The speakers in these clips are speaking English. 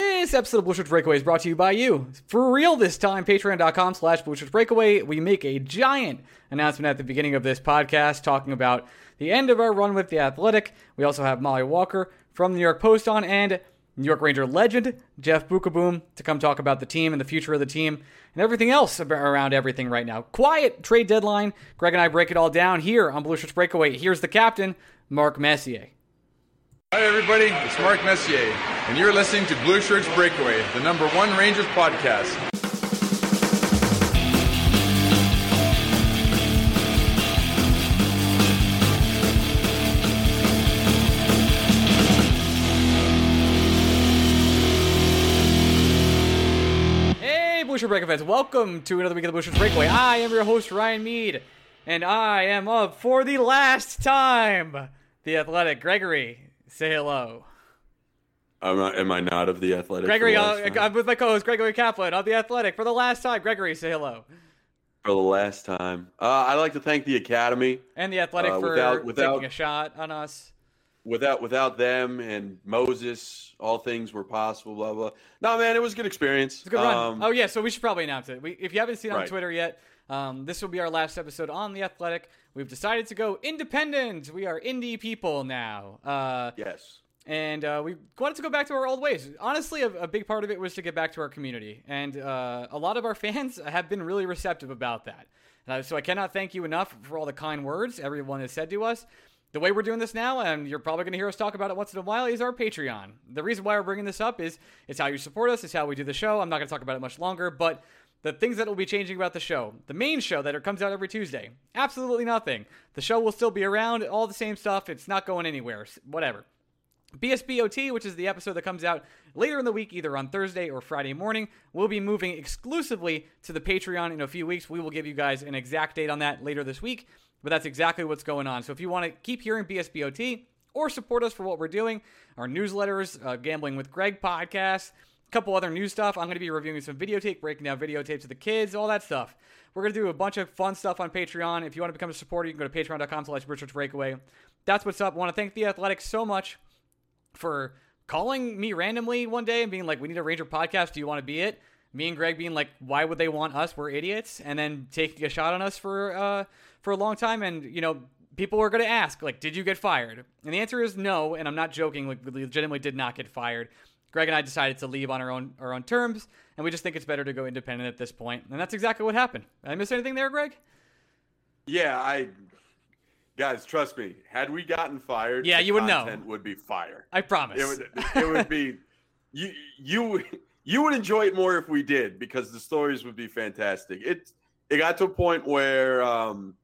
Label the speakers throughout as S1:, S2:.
S1: This episode of Blue Shirts Breakaway is brought to you by you. For real this time, patreon.com slash Blue Shirts Breakaway. We make a giant announcement at the beginning of this podcast talking about the end of our run with The Athletic. We also have Molly Walker from the New York Post on and New York Ranger legend Jeff Beukeboom to come talk about the team and the future of the team and everything else around everything right now. Quiet trade deadline. Greg and I break it all down here on Blue Shirts Breakaway. Here's the captain, Mark Messier.
S2: Hi, everybody. It's Mark Messier, and you're listening to Blue Shirts Breakaway, the number one Rangers podcast.
S1: Hey, Blue Shirt Breakaway fans. Welcome to another week of the Blue Shirts Breakaway. I am your host, Ryan Mead, and I am up for the last time. The Athletic. Gregory, say hello.
S3: I'm not, am I not of the athletic?
S1: Gregory,
S3: the
S1: uh? I'm with my co-host Gregory Kaplan of the Athletic for the last time. Gregory, say hello.
S3: for the last time. Uh, I'd like to thank the academy.
S1: And the Athletic
S3: Uh,
S1: for
S3: without- without-
S1: taking a shot on us.
S3: Without without them and Moses, all things were possible. Blah blah. No man, it was a good experience.
S1: It's a good run.
S3: Um,
S1: oh yeah, so we should probably announce it. We, if you haven't seen it on
S3: Right.
S1: Twitter yet, um, this will be our last episode on the Athletic. We've decided to go independent. We are indie people now. Uh,
S3: Yes.
S1: and uh, we wanted to go back to our old ways. Honestly, a, a big part of it was to get back to our community, and uh, a lot of our fans have been really receptive about that. Uh, so I cannot thank you enough for all the kind words everyone has said to us. The way we're doing this now, and you're probably going to hear us talk about it once in a while, is our Patreon. The reason why we're bringing this up is it's how you support us, it's how we do the show. I'm not going to talk about it much longer, but the things that will be changing about the show, the main show that comes out every Tuesday, absolutely nothing. The show will still be around, all the same stuff. It's not going anywhere. Whatever. BSBOT, which is the episode that comes out later in the week, either on Thursday or Friday morning, will be moving exclusively to the Patreon in a few weeks. We will give you guys an exact date on that later this week, but that's exactly what's going on. So if you want to keep hearing BSBOT or support us for what we're doing, our newsletters, uh, Gambling with Greg podcast, couple other new stuff. I'm going to be reviewing some videotape, breaking down videotapes of the kids, all that stuff. We're going to do a bunch of fun stuff on Patreon. If you want to become a supporter, you can go to patreon.com slash Breakaway. That's what's up. I want to thank the Athletics so much for calling me randomly one day and being like, "We need a Ranger podcast. Do you want to be it?" Me and Greg being like, "Why would they want us? We're idiots." And then taking a shot on us for uh, for a long time, and you know, people were going to ask, like, "Did you get fired?" And the answer is no. And I'm not joking. Like, we legitimately did not get fired. Greg and I decided to leave on our own our own terms, and we just think it's better to go independent at this point. And that's exactly what happened. Did I miss anything there, Greg?
S3: Yeah, I. Guys, trust me. Had we gotten fired,
S1: Yeah, you would know.
S3: Would be fire.
S1: I promise.
S3: It would. It would be. You you you would enjoy it more if we did because the stories would be fantastic. It it got to a point where um,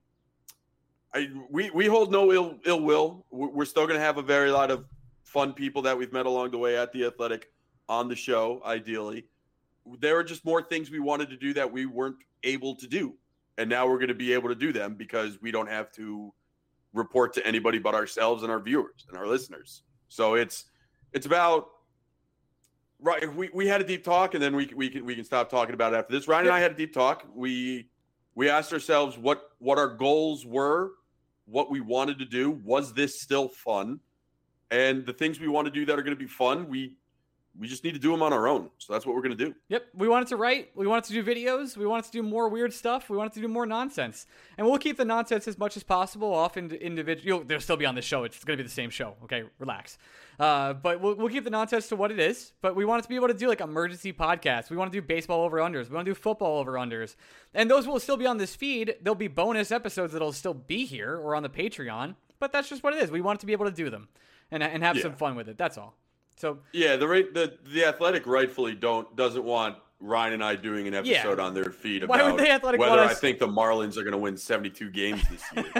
S3: I we we hold no ill ill will. We're still going to have a very lot of fun people that we've met along the way at the Athletic on the show. Ideally, there are just more things we wanted to do that we weren't able to do, and now we're going to be able to do them because we don't have to report to anybody but ourselves and our viewers and our listeners. So it's it's about right, we, we had a deep talk, and then we we can we can stop talking about it after this. Ryan and I had a deep talk. We we asked ourselves what what our goals were, what we wanted to do. Was this still fun? And the things we want to do that are going to be fun, we we just need to do them on our own. So that's what we're going to do.
S1: Yep. We wanted to write. We wanted to do videos. We wanted to do more weird stuff. We wanted to do more nonsense. And we'll keep the nonsense as much as possible off into individual. They'll still be on the show. It's going to be the same show. Okay. Relax. Uh, but we'll, we'll keep the nonsense to what it is. But we want to be able to do like emergency podcasts. We want to do baseball over unders. We want to do football over unders. And those will still be on this feed. There'll be bonus episodes that'll still be here or on the Patreon. But that's just what it is. We want to be able to do them and, and have
S3: Yeah.
S1: some fun with it. That's all. So
S3: Yeah, the the the athletic rightfully don't doesn't want Ryan and I doing an
S1: Yeah.
S3: episode on their feed
S1: Why
S3: about
S1: would the Athletic
S3: whether I think the Marlins are going to win 72 games this year.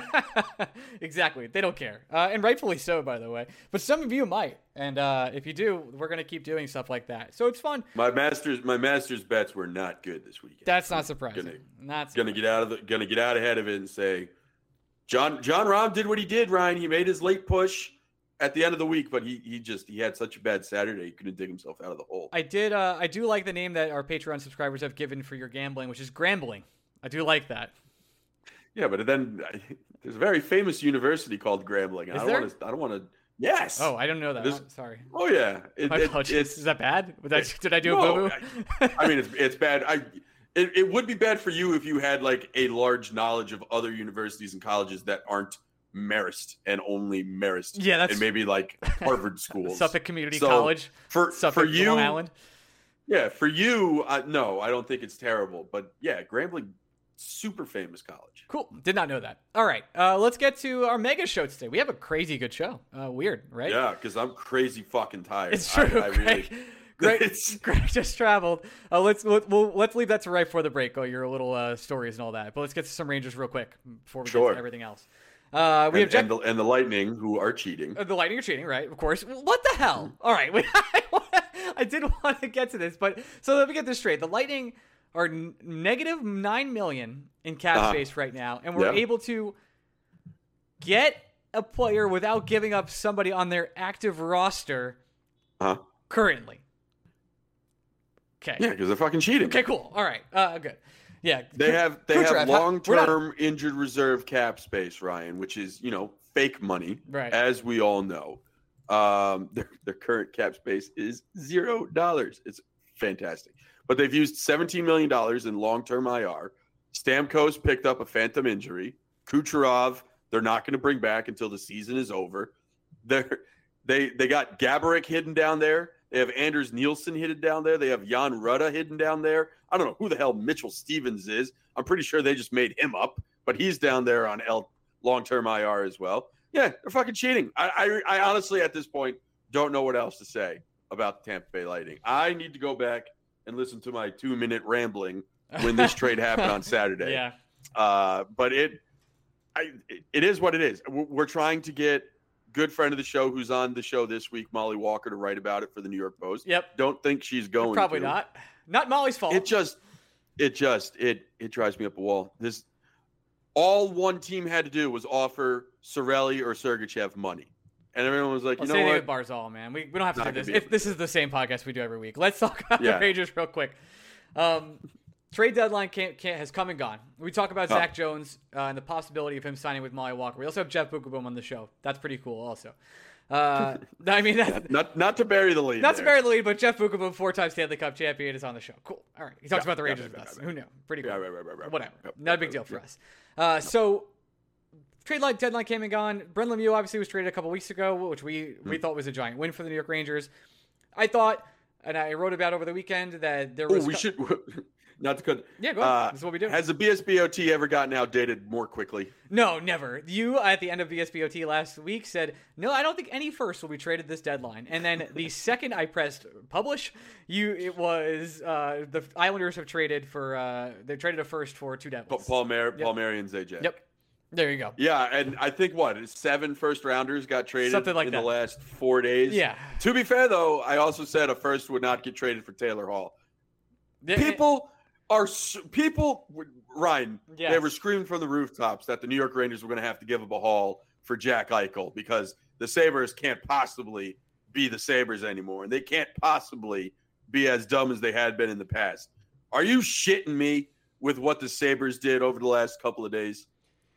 S1: exactly. They don't care. Uh, and rightfully so, by the way. But some of you might. And uh, if you do, we're going to keep doing stuff like that. So it's fun.
S3: my masters my masters bets were not good this weekend.
S1: That's not surprising.
S3: Gonna-
S1: not
S3: gonna get out of the gonna get out ahead of it and say John Jon Rahm did what he did, Ryan. He made his late push at the end of the week, but he he just he had such a bad Saturday he couldn't dig himself out of the hole.
S1: I did. Uh, I do like the name that our Patreon subscribers have given for your gambling, which is Grambling. I do like that.
S3: yeah, but then there's a very famous university called Grambling. I don't want to I don't want to Yes.
S1: Oh, I don't know that.
S3: This-
S1: sorry.
S3: Oh yeah. It,
S1: My
S3: it-
S1: apologies. is that bad? Did I, did I do a
S3: No,
S1: boo
S3: I, I mean, it's it's bad. I it, it would be bad for you if you had like a large knowledge of other universities and colleges that aren't Marist and only Marist.
S1: Yeah, that's-
S3: and maybe like Harvard schools.
S1: Suffolk Community
S3: So,
S1: College,
S3: for
S1: Suffolk,
S3: for you,
S1: Long Island.
S3: yeah, for you, uh, no, I don't think it's terrible. But yeah, Grambling, super famous college.
S1: Cool. Did not know that. All right. Uh, let's get to our mega show today. We have a crazy good show. Uh, weird, right?
S3: Yeah, because I'm crazy fucking tired.
S1: It's true.
S3: I, I really,
S1: Greg, Greg, just traveled. Uh, let's let, we'll, let's leave that to right before the break. Oh, your little uh, stories and all that. But let's get to some Rangers real quick before we get to everything else. Uh, we
S3: and,
S1: have Jack,
S3: and, the, and the Lightning, who are cheating.
S1: uh, the Lightning are cheating, right? Of course. What the hell? All right. We, I did want to get to this, but so let me get this straight. The Lightning are negative nine million in cap
S3: Uh-huh.
S1: space right now, and we're
S3: Yeah.
S1: able to get a player without giving up somebody on their active roster
S3: Huh?
S1: currently. Okay.
S3: Yeah, because they're fucking cheating.
S1: Okay. Cool. All right. Uh, good. Yeah.
S3: They have they
S1: Kucherov,
S3: have long
S1: we're not-
S3: term injured reserve cap space, Ryan, which is you know fake money,
S1: Right.
S3: as we all know. Um, their their current cap space is zero dollars. It's fantastic, but they've used seventeen million dollars in long term IR. Stamkos picked up a phantom injury. Kucherov, they're not going to bring back until the season is over. They're they they got Gaborik hidden down there. They have Anders Nilsson hidden down there. They have Jan Rutta hidden down there. I don't know who the hell Mitchell Stephens is. I'm pretty sure they just made him up, but he's down there on L long term IR as well. Yeah, they're fucking cheating. I, I I honestly at this point don't know what else to say about the Tampa Bay Lightning. I need to go back and listen to my two minute rambling when this trade happened on Saturday.
S1: Yeah.
S3: Uh, but it, I, it, is what it is. We're, we're trying to get good friend of the show who's on the show this week, Molly Walker, to write about it for the New York Post.
S1: Yep.
S3: Don't think she's going.
S1: Probably
S3: to.
S1: not. Not Molly's fault.
S3: It just, it just, it it drives me up a wall. This, all one team had to do was offer Cirelli or Sergachev money, and everyone was like,
S1: Well,
S3: you know what?
S1: Barzal, man. We, we don't have to
S3: Not
S1: do this. If this is the same podcast we do every week. Let's talk about
S3: Yeah.
S1: the Rangers real quick. Um, trade deadline can't, can't, has come and gone. We talk about
S3: Oh.
S1: Zach Jones uh, and the possibility of him signing with Molly Walker. We also have Jeff Beukeboom on the show. That's pretty cool, also. Uh, I mean,
S3: Not not to bury the lead.
S1: not to bury the lead, but Jeff Beukeboom, four-time Stanley Cup champion, is on the show. Cool. All right. He talks
S3: Yeah,
S1: about the Rangers
S3: yeah,
S1: with us. Who knew? Pretty cool.
S3: Yeah, right, right, right, right,
S1: Whatever. Not a big deal for us. Uh, so trade line deadline came and gone. Brent Lemieux obviously was traded a couple weeks ago, which we
S3: Hmm.
S1: we thought was a giant win for the New York Rangers. I thought, and I wrote about over the weekend that there
S3: Oh,
S1: was.
S3: we
S1: co-
S3: should not to cut.
S1: Yeah, go ahead.
S3: Uh,
S1: this is what we do.
S3: Has the BSBOT ever gotten outdated more quickly?
S1: no, never. You at the end of BSBOT last week said, "No, I don't think any first will be traded this deadline." And then the second I pressed publish, you it was uh, the Islanders have traded for uh, they traded a first for two Devils.
S3: Paul Mar- Palmieri and ZJ.
S1: Yep. There you go.
S3: Yeah, and I think what seven first rounders got traded
S1: Something like
S3: in
S1: that.
S3: the last four days.
S1: Yeah.
S3: To be fair, though, I also said a first would not get traded for Taylor Hall. People are people. Ryan,
S1: Yes.
S3: they were screaming from the rooftops that the New York Rangers were going to have to give up a haul for Jack Eichel because the Sabres can't possibly be the Sabres anymore, and they can't possibly be as dumb as they had been in the past. Are you shitting me with what the Sabres did over the last couple of days?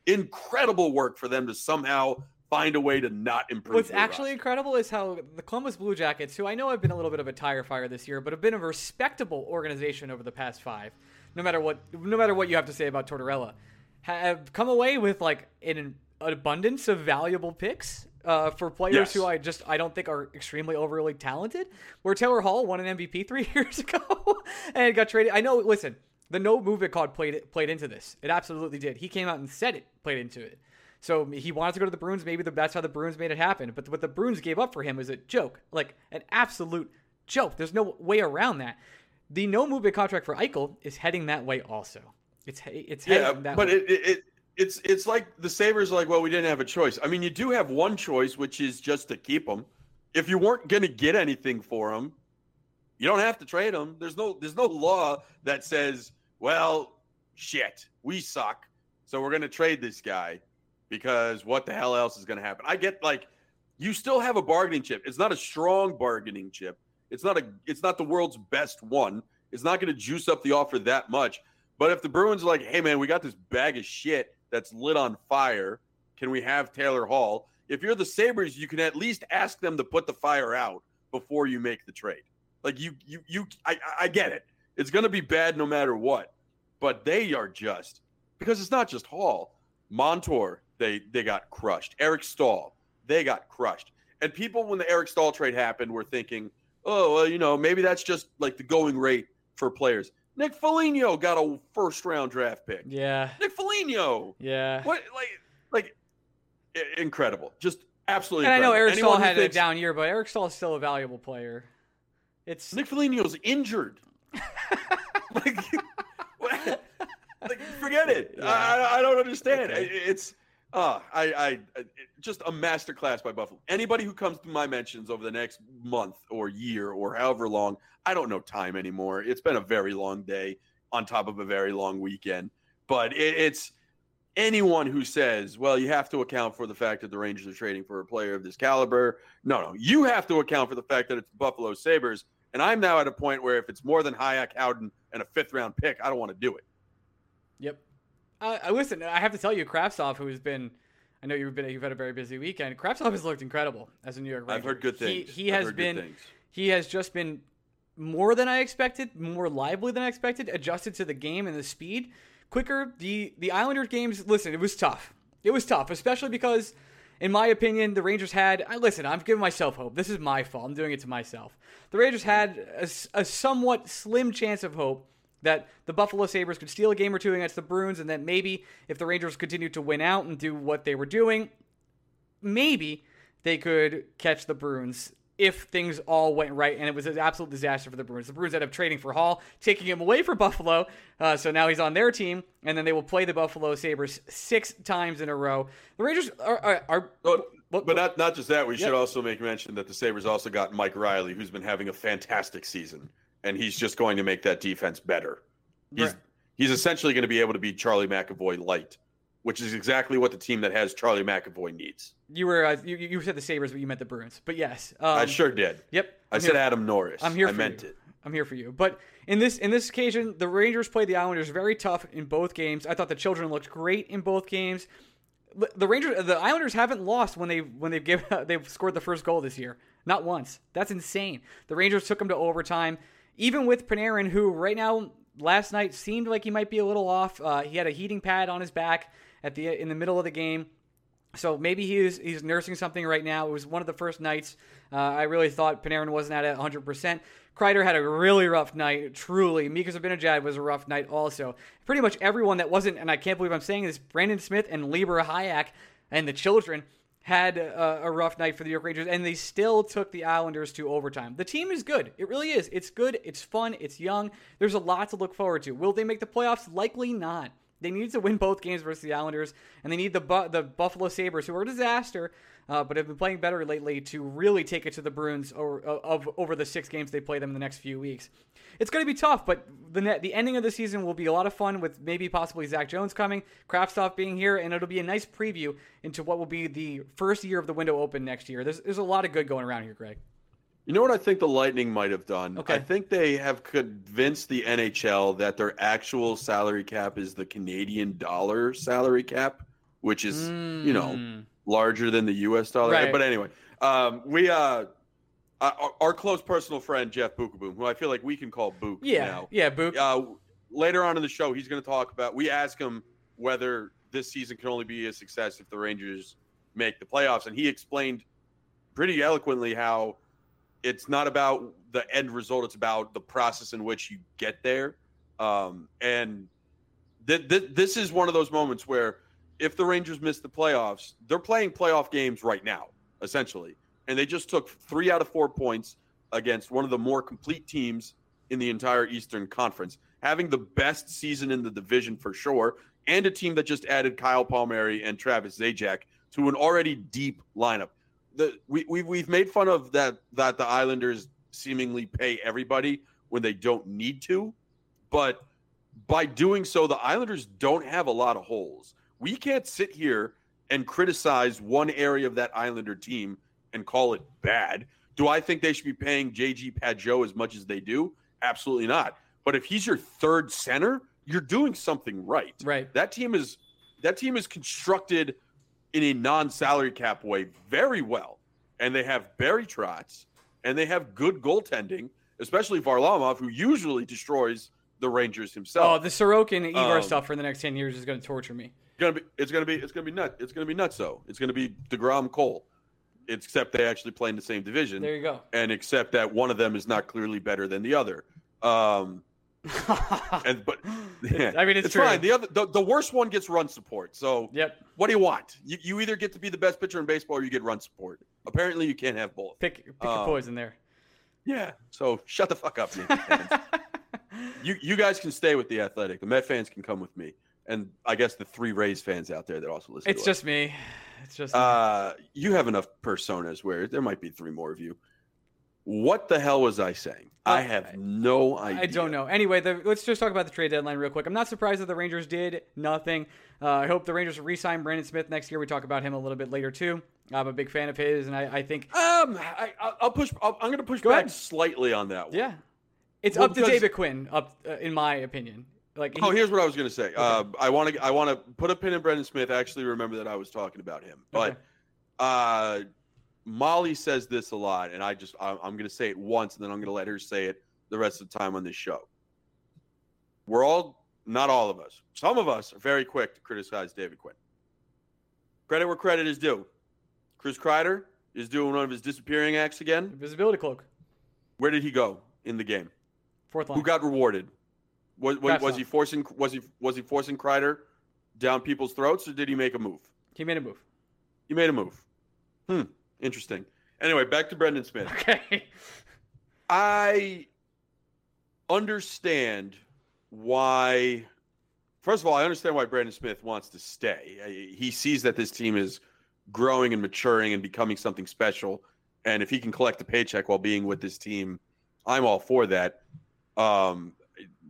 S3: Incredible work for them to somehow find a way to not improve.
S1: What's actually
S3: roster.
S1: incredible is how the Columbus Blue Jackets, who I know have been a little bit of a tire fire this year, but have been a respectable organization over the past five, no matter what, no matter what you have to say about Tortorella, have come away with like an, an abundance of valuable picks uh, for players
S3: Yes.
S1: who I just I don't think are extremely overly talented. Where Taylor Hall won an MVP three years ago and got traded. I know. Listen, the no movement card played played into this. It absolutely did. He came out and said it played into it. So he wanted to go to the Bruins. Maybe the, that's how the Bruins made it happen. But what the Bruins gave up for him is a joke, like an absolute joke. There's no way around that. The no movement contract for Eichel is heading that way also. It's it's
S3: Yeah,
S1: that
S3: but
S1: way.
S3: it, it, it it's it's like the Sabres like, well, we didn't have a choice. I mean, you do have one choice, which is just to keep them. If you weren't going to get anything for them, you don't have to trade them. There's no there's no law that says, well, shit, we suck, so we're going to trade this guy because what the hell else is going to happen? I get like you still have a bargaining chip. It's not a strong bargaining chip. It's not a it's not the world's best one. It's not going to juice up the offer that much. But if the Bruins are like, hey man, we got this bag of shit that's lit on fire, can we have Taylor Hall? If you're the Sabres, you can at least ask them to put the fire out before you make the trade. Like you you you I I get it. It's gonna be bad no matter what. But they are just because it's not just Hall. Montour, they they got crushed. Eric Staal, they got crushed. And people when the Eric Staal trade happened were thinking, oh well, you know, maybe that's just like the going rate for players. Nick Foligno got a first round draft pick.
S1: yeah,
S3: Nick Foligno.
S1: yeah.
S3: What like like i- incredible. Just absolutely
S1: And I know. Eric
S3: Anyone Staal
S1: had
S3: thinks
S1: a down year, but Eric Staal is still a valuable player. It's
S3: Nick Foligno's injured. like, like, forget it.
S1: Yeah.
S3: I, I- don't understand.
S1: Okay.
S3: I- It's uh, I, I it- just a masterclass by Buffalo. Anybody who comes to my mentions over the next month or year or however long, I don't know time anymore. It's been a very long day on top of a very long weekend. But it, it's anyone who says, well, you have to account for the fact that the Rangers are trading for a player of this caliber. No, no, you have to account for the fact that it's Buffalo Sabres. And I'm now at a point where if it's more than Hajek, Howden, and a fifth round pick, I don't want to do it.
S1: Yep. Uh, I listen. I have to tell you, Kravtsov, who has been, I know you've been, you've had a very busy weekend. Kravtsov has looked incredible as a New York Ranger.
S3: I've heard good things.
S1: he
S3: I've
S1: has
S3: heard good
S1: been,
S3: things.
S1: he has just been more than I expected, more lively than I expected, adjusted to the game and the speed quicker. The the Islanders games, listen, it was tough. It was tough, especially because, in my opinion, the Rangers had. I listen. I'm giving myself hope. This is my fault. I'm doing it to myself. The Rangers had a, a somewhat slim chance of hope that the Buffalo Sabres could steal a game or two against the Bruins, and that maybe if the Rangers continued to win out and do what they were doing, maybe they could catch the Bruins if things all went right. And it was an absolute disaster for the Bruins. The Bruins ended up trading for Hall, taking him away from Buffalo. Uh, so now he's on their team, and then they will play the Buffalo Sabres six times in a row. The Rangers are. are, are
S3: But, but not not just that. We should also make mention that the Sabres also got Mike Reilly, who's been having a fantastic season, and he's just going to make that defense better. He's
S1: Right.
S3: he's essentially going to be able to be Charlie McAvoy light, which is exactly what the team that has Charlie McAvoy needs.
S1: you were uh, you, you said the Sabres, but you meant the Bruins. But yes, um,
S3: I sure did.
S1: Yep,
S3: I
S1: I'm
S3: said
S1: here-
S3: Adam Norris.
S1: I'm here
S3: I
S1: for
S3: meant
S1: you.
S3: it.
S1: I'm here for you. But in this in this occasion, the Rangers played the Islanders very tough in both games. I thought the children looked great in both games. The Rangers, the Islanders haven't lost when they when they've given they've scored the first goal this year. Not once. That's insane. The Rangers took them to overtime, even with Panarin, who right now last night seemed like he might be a little off. Uh, he had a heating pad on his back at the in the middle of the game. So maybe he's he's nursing something right now. It was one of the first nights. Uh, I really thought Panarin wasn't at 100%. Kreider had a really rough night, truly. Mika Zibanejad was a rough night also. Pretty much everyone that wasn't, and I can't believe I'm saying this, Brendan Smith and Libor Hajek and the children had a, a rough night for the New York Rangers, and they still took the Islanders to overtime. The team is good. It really is. It's good. It's fun. It's young. There's a lot to look forward to. Will they make the playoffs? Likely not. They need to win both games versus the Islanders, and they need the Bu- the Buffalo Sabres, who are a disaster, uh, but have been playing better lately, to really take it to the Bruins or, of over the six games they play them in the next few weeks. It's going to be tough, but the net, the ending of the season will be a lot of fun with maybe possibly Zach Jones coming, Kravtsov being here, and it'll be a nice preview into what will be the first year of the window open next year. There's there's a lot of good going around here, Greg.
S3: You know what I think the Lightning might have done?
S1: Okay.
S3: I think they have convinced the NHL that their actual salary cap is the Canadian dollar salary cap, which is you know
S1: Mm.
S3: larger than the U.S. dollar.
S1: Right.
S3: But anyway, um, we uh, our, our close personal friend Jeff Beukeboom, who I feel like we can call Book
S1: Yeah,
S3: now.
S1: yeah, Boop.
S3: Uh, later on in the show, he's going to talk about. We ask him whether this season can only be a success if the Rangers make the playoffs, and he explained pretty eloquently how it's not about the end result; it's about the process in which you get there. Um, and th- th- this is one of those moments where, if the Rangers miss the playoffs, they're playing playoff games right now, essentially, and they just took three out of four points against one of the more complete teams in the entire Eastern Conference, having the best season in the division for sure, and a team that just added Kyle Palmieri and Travis Zajac to an already deep lineup. The we, we we've made fun of that that the Islanders seemingly pay everybody when they don't need to, but by doing so, the Islanders don't have a lot of holes. We can't sit here and criticize one area of that Islander team and call it bad. Do I think they should be paying JG Pageau as much as they do? Absolutely not. But if he's your third center, you're doing something right.
S1: Right.
S3: That team is that team is constructed in a non-salary cap way very well. And they have Barry Trotz and they have good goaltending, especially Varlamov, who usually destroys the Rangers himself.
S1: Oh, the Sorokin Igor
S3: Um,
S1: stuff for the next ten years is going to torture me.
S3: It's gonna be it's gonna be it's gonna be nut it's gonna be nuts though. It's gonna be DeGrom Cole. Except they actually play in the same division.
S1: There you go.
S3: and except that one of them is not clearly better than the other. Um, and but yeah,
S1: I mean, it's true.
S3: fine. The other the, the worst one gets run support. So
S1: Yep.
S3: what do you want? You, you either get to be the best pitcher in baseball or you get run support. Apparently, you can't have both.
S1: Pick pick your
S3: Um,
S1: poison there.
S3: Yeah. So shut the fuck up, you you guys can stay with the Athletic. The Met fans can come with me, and I guess the three Rays fans out there that also listen.
S1: It's
S3: to us.
S1: just me. It's just me.
S3: Uh, you have enough personas where there might be three more of you. What the hell was I saying? I
S1: Uh,
S3: have no idea.
S1: I don't know. Anyway, the, let's just talk about the trade deadline real quick. I'm not surprised that the Rangers did nothing. Uh, I hope the Rangers re-sign Brendan Smith next year. We talk about him a little bit later too. I'm a big fan of his, and I, I think
S3: Um, I, I'll- I'll push. I'll, I'm going to push
S1: Go
S3: back
S1: ahead.
S3: slightly on that one.
S1: yeah, it's
S3: Well,
S1: up to David Quinn. Up uh, in my opinion. Like
S3: Oh, here's what I was going to say. Uh, I want to. I want to put a pin in Brendan Smith. I Actually, remember that I was talking about him, but
S1: Okay.
S3: Molly says this a lot, and I just I, I'm going to say it once, and then I'm going to let her say it the rest of the time on this show. We're all, not all of us, some of us are very quick to criticize David Quinn. Credit where credit is due. Chris Kreider is doing one of his disappearing acts again.
S1: visibility cloak,
S3: Where did he go in the game?
S1: fourth line.
S3: Who got rewarded? Was, was, was he forcing was he was he forcing Kreider down people's throats, or did he make a move?
S1: he made a move.
S3: He made a move. Hmm. Interesting. Anyway, back to Brendan Smith.
S1: Okay.
S3: I understand why. First of all, I understand why Brendan Smith wants to stay. He sees that this team is growing and maturing and becoming something special. And if he can collect a paycheck while being with this team, I'm all for that. Um,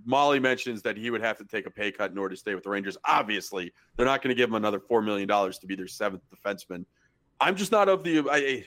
S3: Molly mentions that he would have to take a pay cut in order to stay with the Rangers. Obviously, they're not going to give him another $4 million to be their seventh defenseman. I'm just not of the. I,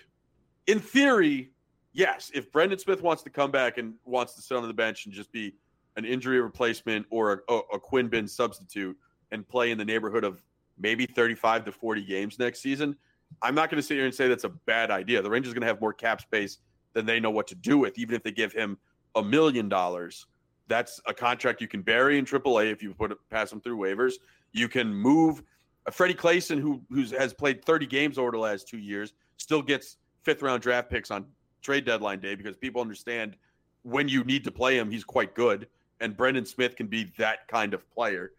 S3: in theory, yes, if Brendan Smith wants to come back and wants to sit on the bench and just be an injury replacement or a, a Quinn Bin substitute and play in the neighborhood of maybe 35 to 40 games next season, I'm not going to sit here and say that's a bad idea. The Rangers are going to have more cap space than they know what to do with, even if they give him a million dollars. That's a contract you can bury in AAA if you put it, pass him through waivers. You can move Uh, Freddie Claesson, who who's, has played 30 games over the last two years, still gets fifth round draft picks on trade deadline day because people understand when you need to play him, he's quite good. And Brendan Smith can be that kind of player.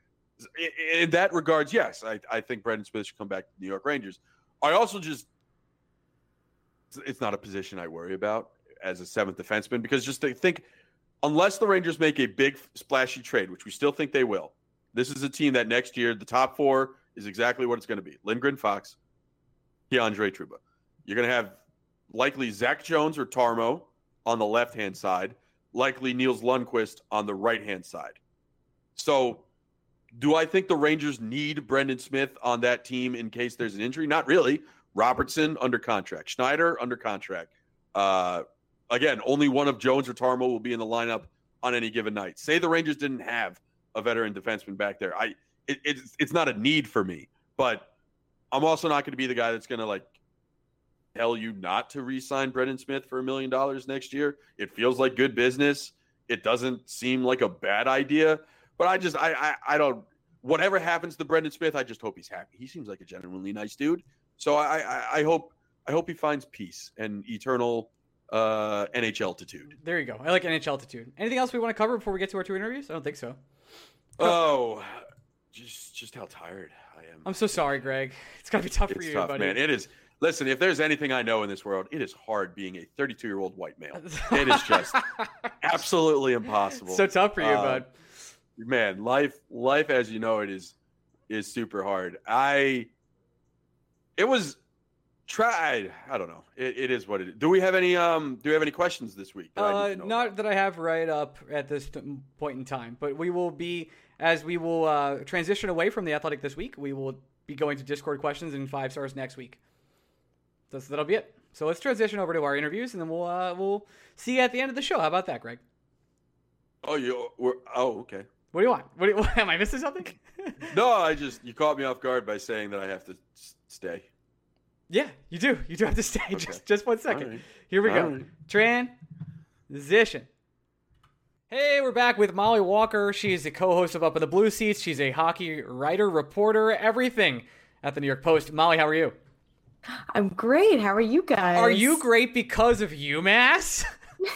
S3: In, in that regards, yes, I, I think Brendan Smith should come back to the New York Rangers. I also just, it's not a position I worry about as a seventh defenseman because just to think, unless the Rangers make a big splashy trade, which we still think they will, this is a team that next year, the top four is exactly what it's going to be Lindgren Fox, K'Andre Trouba. You're going to have likely Zach Jones or Tarmo on the left hand side, likely Nils Lundkvist on the right hand side. So, do I think the Rangers need Brendan Smith on that team in case there's an injury? Not really. Robertson under contract, Schneider under contract, uh, again, only one of Jones or Tarmo will be in the lineup on any given night. Say the Rangers didn't have a veteran defenseman back there. I it, it's it's not a need for me, but I'm also not going to be the guy that's going to like tell you not to re-sign Brendan Smith for a million dollars next year. It feels like good business. It doesn't seem like a bad idea, but I just I I, I don't. Whatever happens to Brendan Smith, I just hope he's happy. He seems like a genuinely nice dude. So I I, I hope I hope he finds peace and eternal uh, NHL altitude.
S1: There you go. I like NHL altitude. Anything else we want to cover before we get to our two interviews? I don't think so.
S3: Oh, just just how tired I am.
S1: I'm so sorry, Greg. It's gotta be tough
S3: it's
S1: for you,
S3: tough,
S1: buddy.
S3: man. It is. Listen, if there's anything I know in this world, it is hard being a 32 year old white male. It is just absolutely impossible.
S1: so tough for you,
S3: Uh,
S1: bud.
S3: man life life as you know it is is super hard i it was tried i don't know it, it is what it is do we have any um do we have any questions this week that
S1: Uh,
S3: need to know
S1: not
S3: about?
S1: that I have right up at this point in time, but we will be as we will uh, transition away from the athletic this week. We will be going to Discord questions and five stars next week. So that'll be it. So let's transition over to our interviews, and then we'll uh, we'll see you at the end of the show. How about that, Greg?
S3: oh you we're, oh okay
S1: What do you want? What, do you, am I missing something?
S3: no i just you caught me off guard by saying that i have to s- stay
S1: yeah, you do. You do have to stay. Just just one second.
S3: Right.
S1: Here we
S3: All
S1: go.
S3: right.
S1: Transition. Hey, we're back with Molly Walker. She is the co-host of Up in the Blue Seats. She's a hockey writer, reporter, everything at the New York Post. Molly, how are you?
S4: I'm great. How are you guys?
S1: Are you great because of UMass?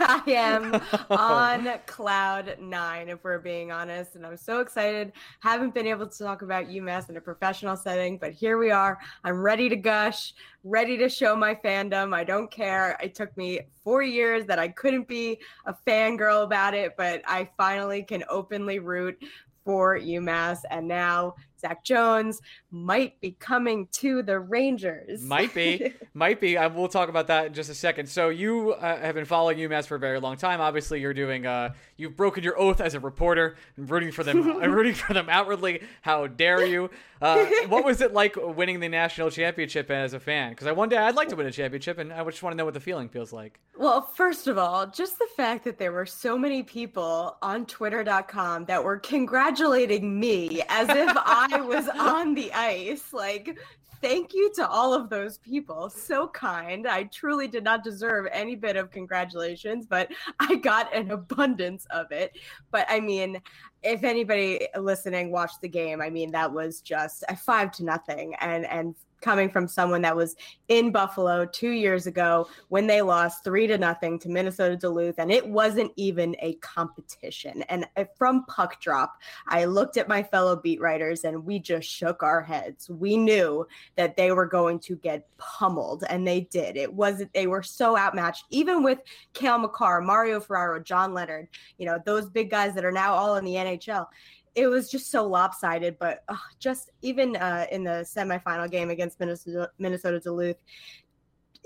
S4: I am on cloud nine, if we're being honest. And I'm so excited. Haven't been able to talk about UMass in a professional setting, but here we are. I'm ready to gush, ready to show my fandom. I don't care. It took me four years that I couldn't be a fangirl about it, but I finally can openly root for UMass. And now Zach Jones might be coming to the Rangers.
S1: Might be, might be. I, we'll talk about that in just a second. So you uh, have been following UMass for a very long time. Obviously, you're doing. Uh, you've broken your oath as a reporter and rooting for them. I'm rooting for them outwardly. How dare you? Uh, what was it like winning the national championship as a fan? Because I one day I'd like to win a championship, and I just want to know what the feeling feels like.
S4: Well, first of all, just the fact that there were so many people on twitter.com that were congratulating me as if I was on the ice. Like, thank you to all of those people. So kind. I truly did not deserve any bit of congratulations, but I got an abundance of it. But I mean, if anybody listening watched the game, I mean, that was just a five to nothing. And, and, coming from someone that was in Buffalo two years ago when they lost three to nothing to Minnesota Duluth, and it wasn't even a competition. And uh, from puck drop, I looked at my fellow beat writers and we just shook our heads. We knew that they were going to get pummeled, and they did. It wasn't, they were so outmatched, even with Cale Makar, Mario Ferraro, John Leonard, you know, those big guys that are now all in the NHL it was just so lopsided. But uh, just even uh, in the semifinal game against Minnesota, Minnesota Duluth,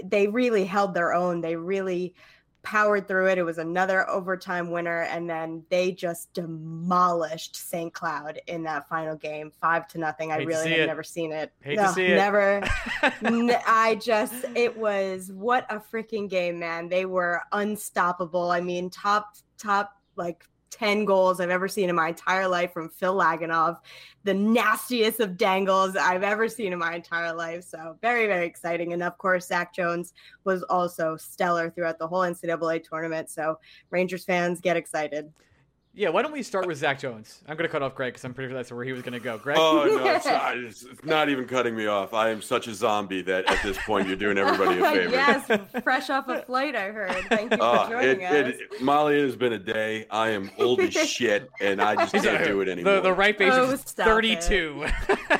S4: they really held their own. They really powered through it. It was another overtime winner, and then they just demolished St. Cloud in that final game, five to nothing. I
S1: Hate
S4: really have
S1: it.
S4: never seen it.
S1: Hate to see it.
S4: Never. N- I just, it was what a freaking game, man. They were unstoppable. I mean, top, top, like 10 goals I've ever seen in my entire life from Phil Lagunov, the nastiest of dangles I've ever seen in my entire life. So, very, very exciting. And of course, Zach Jones was also stellar throughout the whole NCAA tournament. So, Rangers fans get excited.
S1: Yeah, why don't we start with Zach Jones? I'm going to cut off Greg because I'm pretty sure that's where he was going to go. Greg?
S3: Oh no, it's not, it's it's not even cutting me off. I am such a zombie that at this point you're doing everybody a favor.
S4: yes, fresh off a flight, I heard. Thank you for
S3: Oh,
S4: joining
S3: it,
S4: us.
S3: it, Molly, it has been a day. I am old as shit, and I just
S1: He's
S3: can't do it anymore.
S1: The, the right base
S4: Oh,
S1: is 32.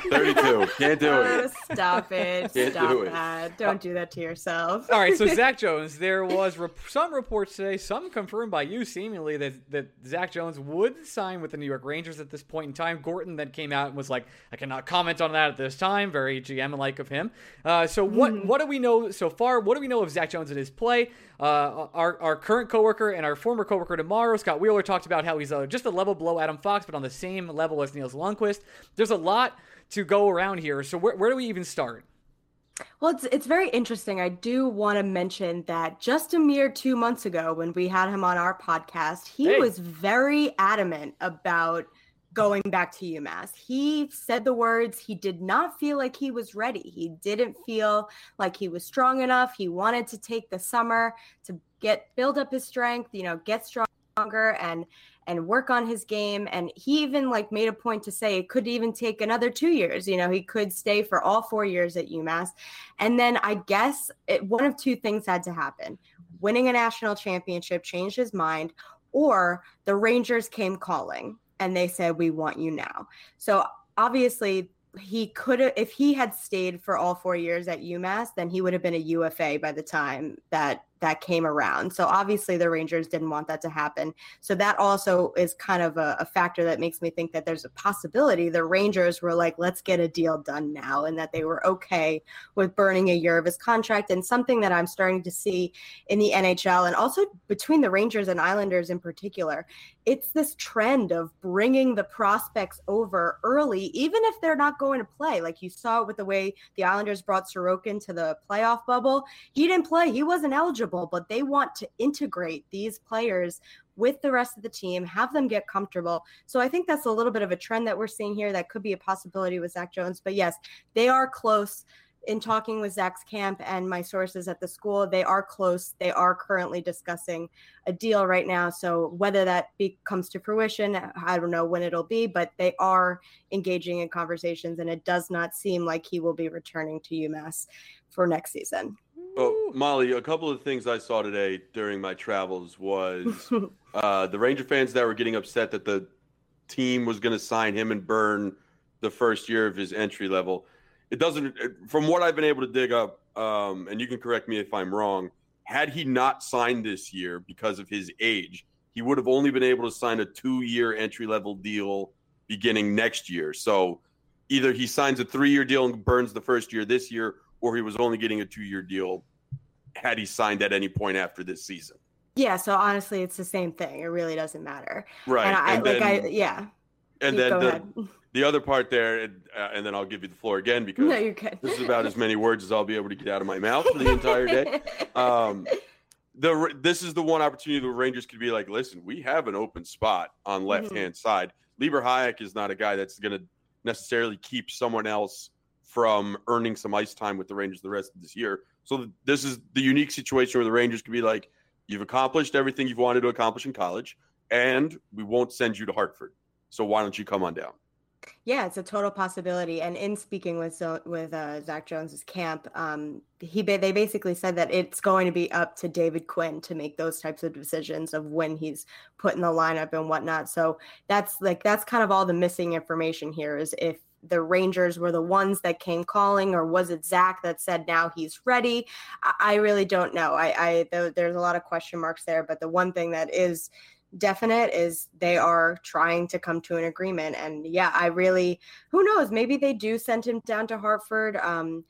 S3: 32, can't do
S4: Oh,
S3: it.
S4: stop it.
S3: Can't
S4: Stop
S3: do it.
S4: Don't do that to yourself.
S1: All right, so Zach Jones, there was rep- some reports today, some confirmed by you seemingly, that, that Zach Jones would sign with the New York Rangers at this point in time. Gorton then came out and was like, I cannot comment on that at this time. Very GM like of him. Uh, so what what do we know so far? What do we know of Zach Jones and his play? Uh, our, our current coworker and our former coworker tomorrow, Scott Wheeler, talked about how he's uh, just a level below Adam Fox, but on the same level as Nils Lundkvist. There's a lot to go around here. So where, where do we even start?
S4: Well, it's it's very interesting. I do want to mention that just a mere two months ago, when we had him on our podcast, he
S1: Hey.
S4: was very adamant about going back to UMass. He said the words, he did not feel like he was ready. He didn't feel like he was strong enough. He wanted to take the summer to get build up his strength, you know, get stronger and and work on his game and he even like made a point to say it could even take another 2 years, you know, he could stay for all 4 years at UMass. And then I guess it, one of two things had to happen. Winning a national championship changed his mind or the Rangers came calling and they said we want you now. So obviously he could have if he had stayed for all 4 years at UMass then he would have been a UFA by the time that that came around. So obviously the Rangers didn't want that to happen. So that also is kind of a, a factor that makes me think that there's a possibility the Rangers were like let's get a deal done now and that they were okay with burning a year of his contract and something that I'm starting to see in the NHL and also between the Rangers and Islanders in particular. It's this trend of bringing the prospects over early, even if they're not going to play. Like you saw it with the way the Islanders brought Sorokin to the playoff bubble. He didn't play, he wasn't eligible, but they want to integrate these players with the rest of the team, have them get comfortable. So I think that's a little bit of a trend that we're seeing here that could be a possibility with Zach Jones. But yes, they are close in talking with Zach's camp and my sources at the school, they are close. They are currently discussing a deal right now. So whether that be, comes to fruition, I don't know when it'll be, but they are engaging in conversations, and it does not seem like he will be returning to UMass for next season.
S3: Oh, Molly, a couple of things I saw today during my travels was uh, the Ranger fans that were getting upset that the team was going to sign him and burn the first year of his entry level. It doesn't, from what I've been able to dig up, um, and you can correct me if I'm wrong. Had he not signed this year because of his age, he would have only been able to sign a two-year entry-level deal beginning next year. So either he signs a three-year deal and burns the first year this year, or he was only getting a two-year deal had he signed at any point after this season.
S4: yeah, so honestly, it's the same thing. It really doesn't matter.
S3: Right.
S4: And I
S3: and
S4: like
S3: then,
S4: I yeah.
S3: And
S4: you
S3: then the,
S4: ahead.
S3: the other part there, and, uh, and then I'll give you the floor again because
S4: No,
S3: this is about as many words as I'll be able to get out of my mouth for the entire day. Um, the this is the one opportunity the Rangers could be like, listen, we have an open spot on
S4: Mm-hmm.
S3: left hand side. Libor Hajek is not a guy that's going to necessarily keep someone else from earning some ice time with the Rangers the rest of this year. So this is the unique situation where the Rangers could be like, you've accomplished everything you've wanted to accomplish in college, and we won't send you to Hartford. So why don't you come on down?
S4: Yeah, it's a total possibility. And in speaking with with uh, Zach Jones's camp, um, he they basically said that it's going to be up to David Quinn to make those types of decisions of when he's put in the lineup and whatnot. So that's like that's kind of all the missing information here is if the Rangers were the ones that came calling, or was it Zach that said now he's ready? I, I really don't know. I, I th- there's a lot of question marks there, but the one thing that is definite is they are trying to come to an agreement. And yeah i really who knows? Maybe they do send him down to hartford um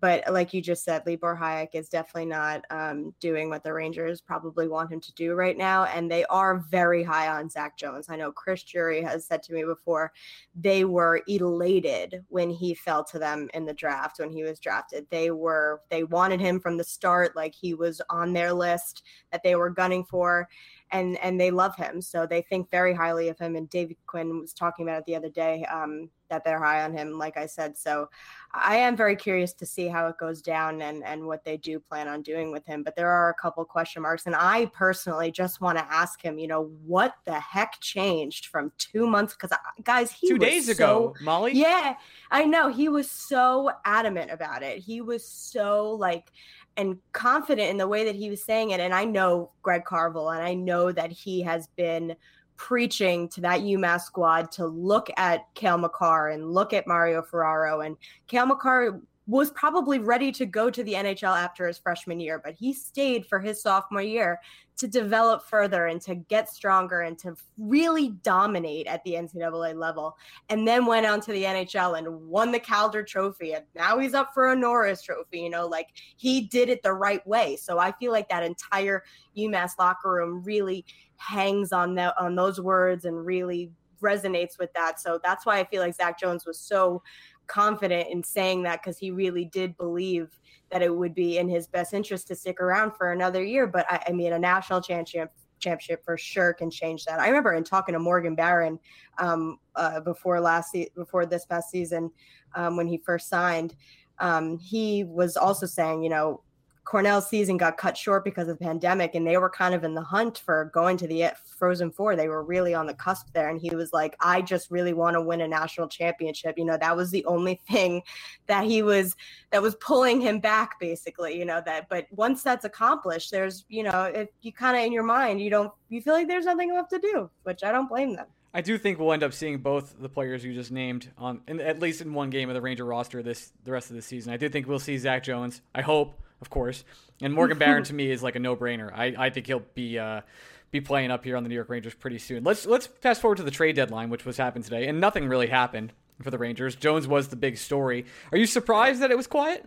S4: but like you just said libor hajek is definitely not um, doing what the rangers probably want him to do right now. And they are very high on zach jones. I know chris drury has said to me before they were elated when he fell to them in the draft when he was drafted. They were they wanted him from the start like he was on their list that they were gunning for and and they love him so they think very highly of him and david quinn was talking about it the other day um, that they're high on him like i said so i am very curious to see how it goes down and and what they do plan on doing with him but there are a couple question marks and i personally just want to ask him you know what the heck changed from two months because guys he
S1: Two
S4: was
S1: days
S4: so-
S1: ago, Molly.
S4: yeah, I know. He was so adamant about it. He was so like and confident in the way that he was saying it. And I know Greg Carvel, and I know that he has been preaching to that UMass squad to look at Cale Makar and look at Mario Ferraro. And Cale Makar was probably ready to go to the NHL after his freshman year, but he stayed for his sophomore year to develop further and to get stronger and to really dominate at the NCAA level. And then went on to the NHL and won the Calder Trophy. And now he's up for a Norris Trophy. You know, like he did it the right way. So I feel like that entire UMass locker room really hangs on that on those words and really resonates with that. So that's why I feel like Zach Jones was so confident in saying that because he really did believe that it would be in his best interest to stick around for another year. But I, I mean, a national championship championship for sure can change that. I remember in talking to Morgan Barron um, uh, before last se- before this past season um, when he first signed, um, he was also saying, you know, Cornell's season got cut short because of the pandemic, and they were kind of in the hunt for going to the Frozen Four. They were really on the cusp there, and he was like, "I just really want to win a national championship." You know, that was the only thing that he was that was pulling him back, basically. You know that, but once that's accomplished, there's you know, if you kind of in your mind, you don't you feel like there's nothing left to do, which I don't blame them.
S1: I do think we'll end up seeing both the players you just named on, in, at least in one game of the Ranger roster this the rest of the season. I do think we'll see Zach Jones. I hope of course. And Morgan Barron to me is like a no-brainer. I, I think he'll be uh, be playing up here on the New York Rangers pretty soon. Let's let's fast forward to the trade deadline, which was happened today, and nothing really happened for the Rangers. Jones was the big story. Are you surprised that it was quiet?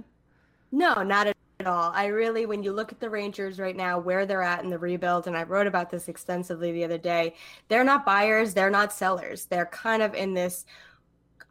S4: No, not at all. I really, when you look at the Rangers right now, where they're at in the rebuild, and I wrote about this extensively the other day, they're not buyers, they're not sellers. They're kind of in this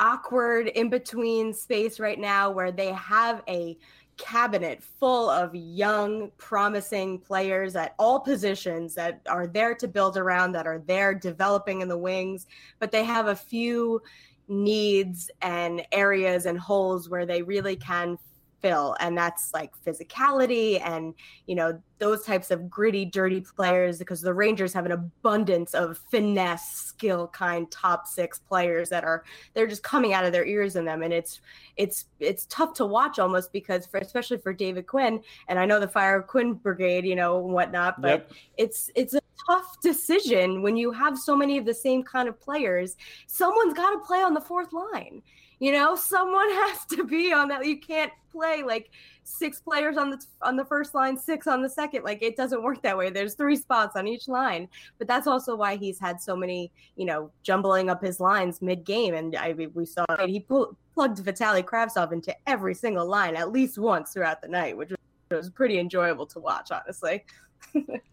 S4: awkward in between space right now where they have a cabinet full of young, promising players at all positions that are there to build around, that are there developing in the wings, but they have a few needs and areas and holes where they really can fill and that's like physicality and you know those types of gritty dirty players because the rangers have an abundance of finesse skill kind top six players that are they're just coming out of their ears in them and it's it's it's tough to watch almost because for especially for david quinn and i know the fire quinn brigade you know whatnot but yep. it's it's a tough decision when you have so many of the same kind of players someone's got to play on the fourth line you know, someone has to be on that. You can't play like six players on the on the first line, six on the second. Like it doesn't work that way. There's three spots on each line. But that's also why he's had so many, you know, jumbling up his lines mid game. And I we saw he pull, plugged Vitaly Kravtsov into every single line at least once throughout the night, which was pretty enjoyable to watch, honestly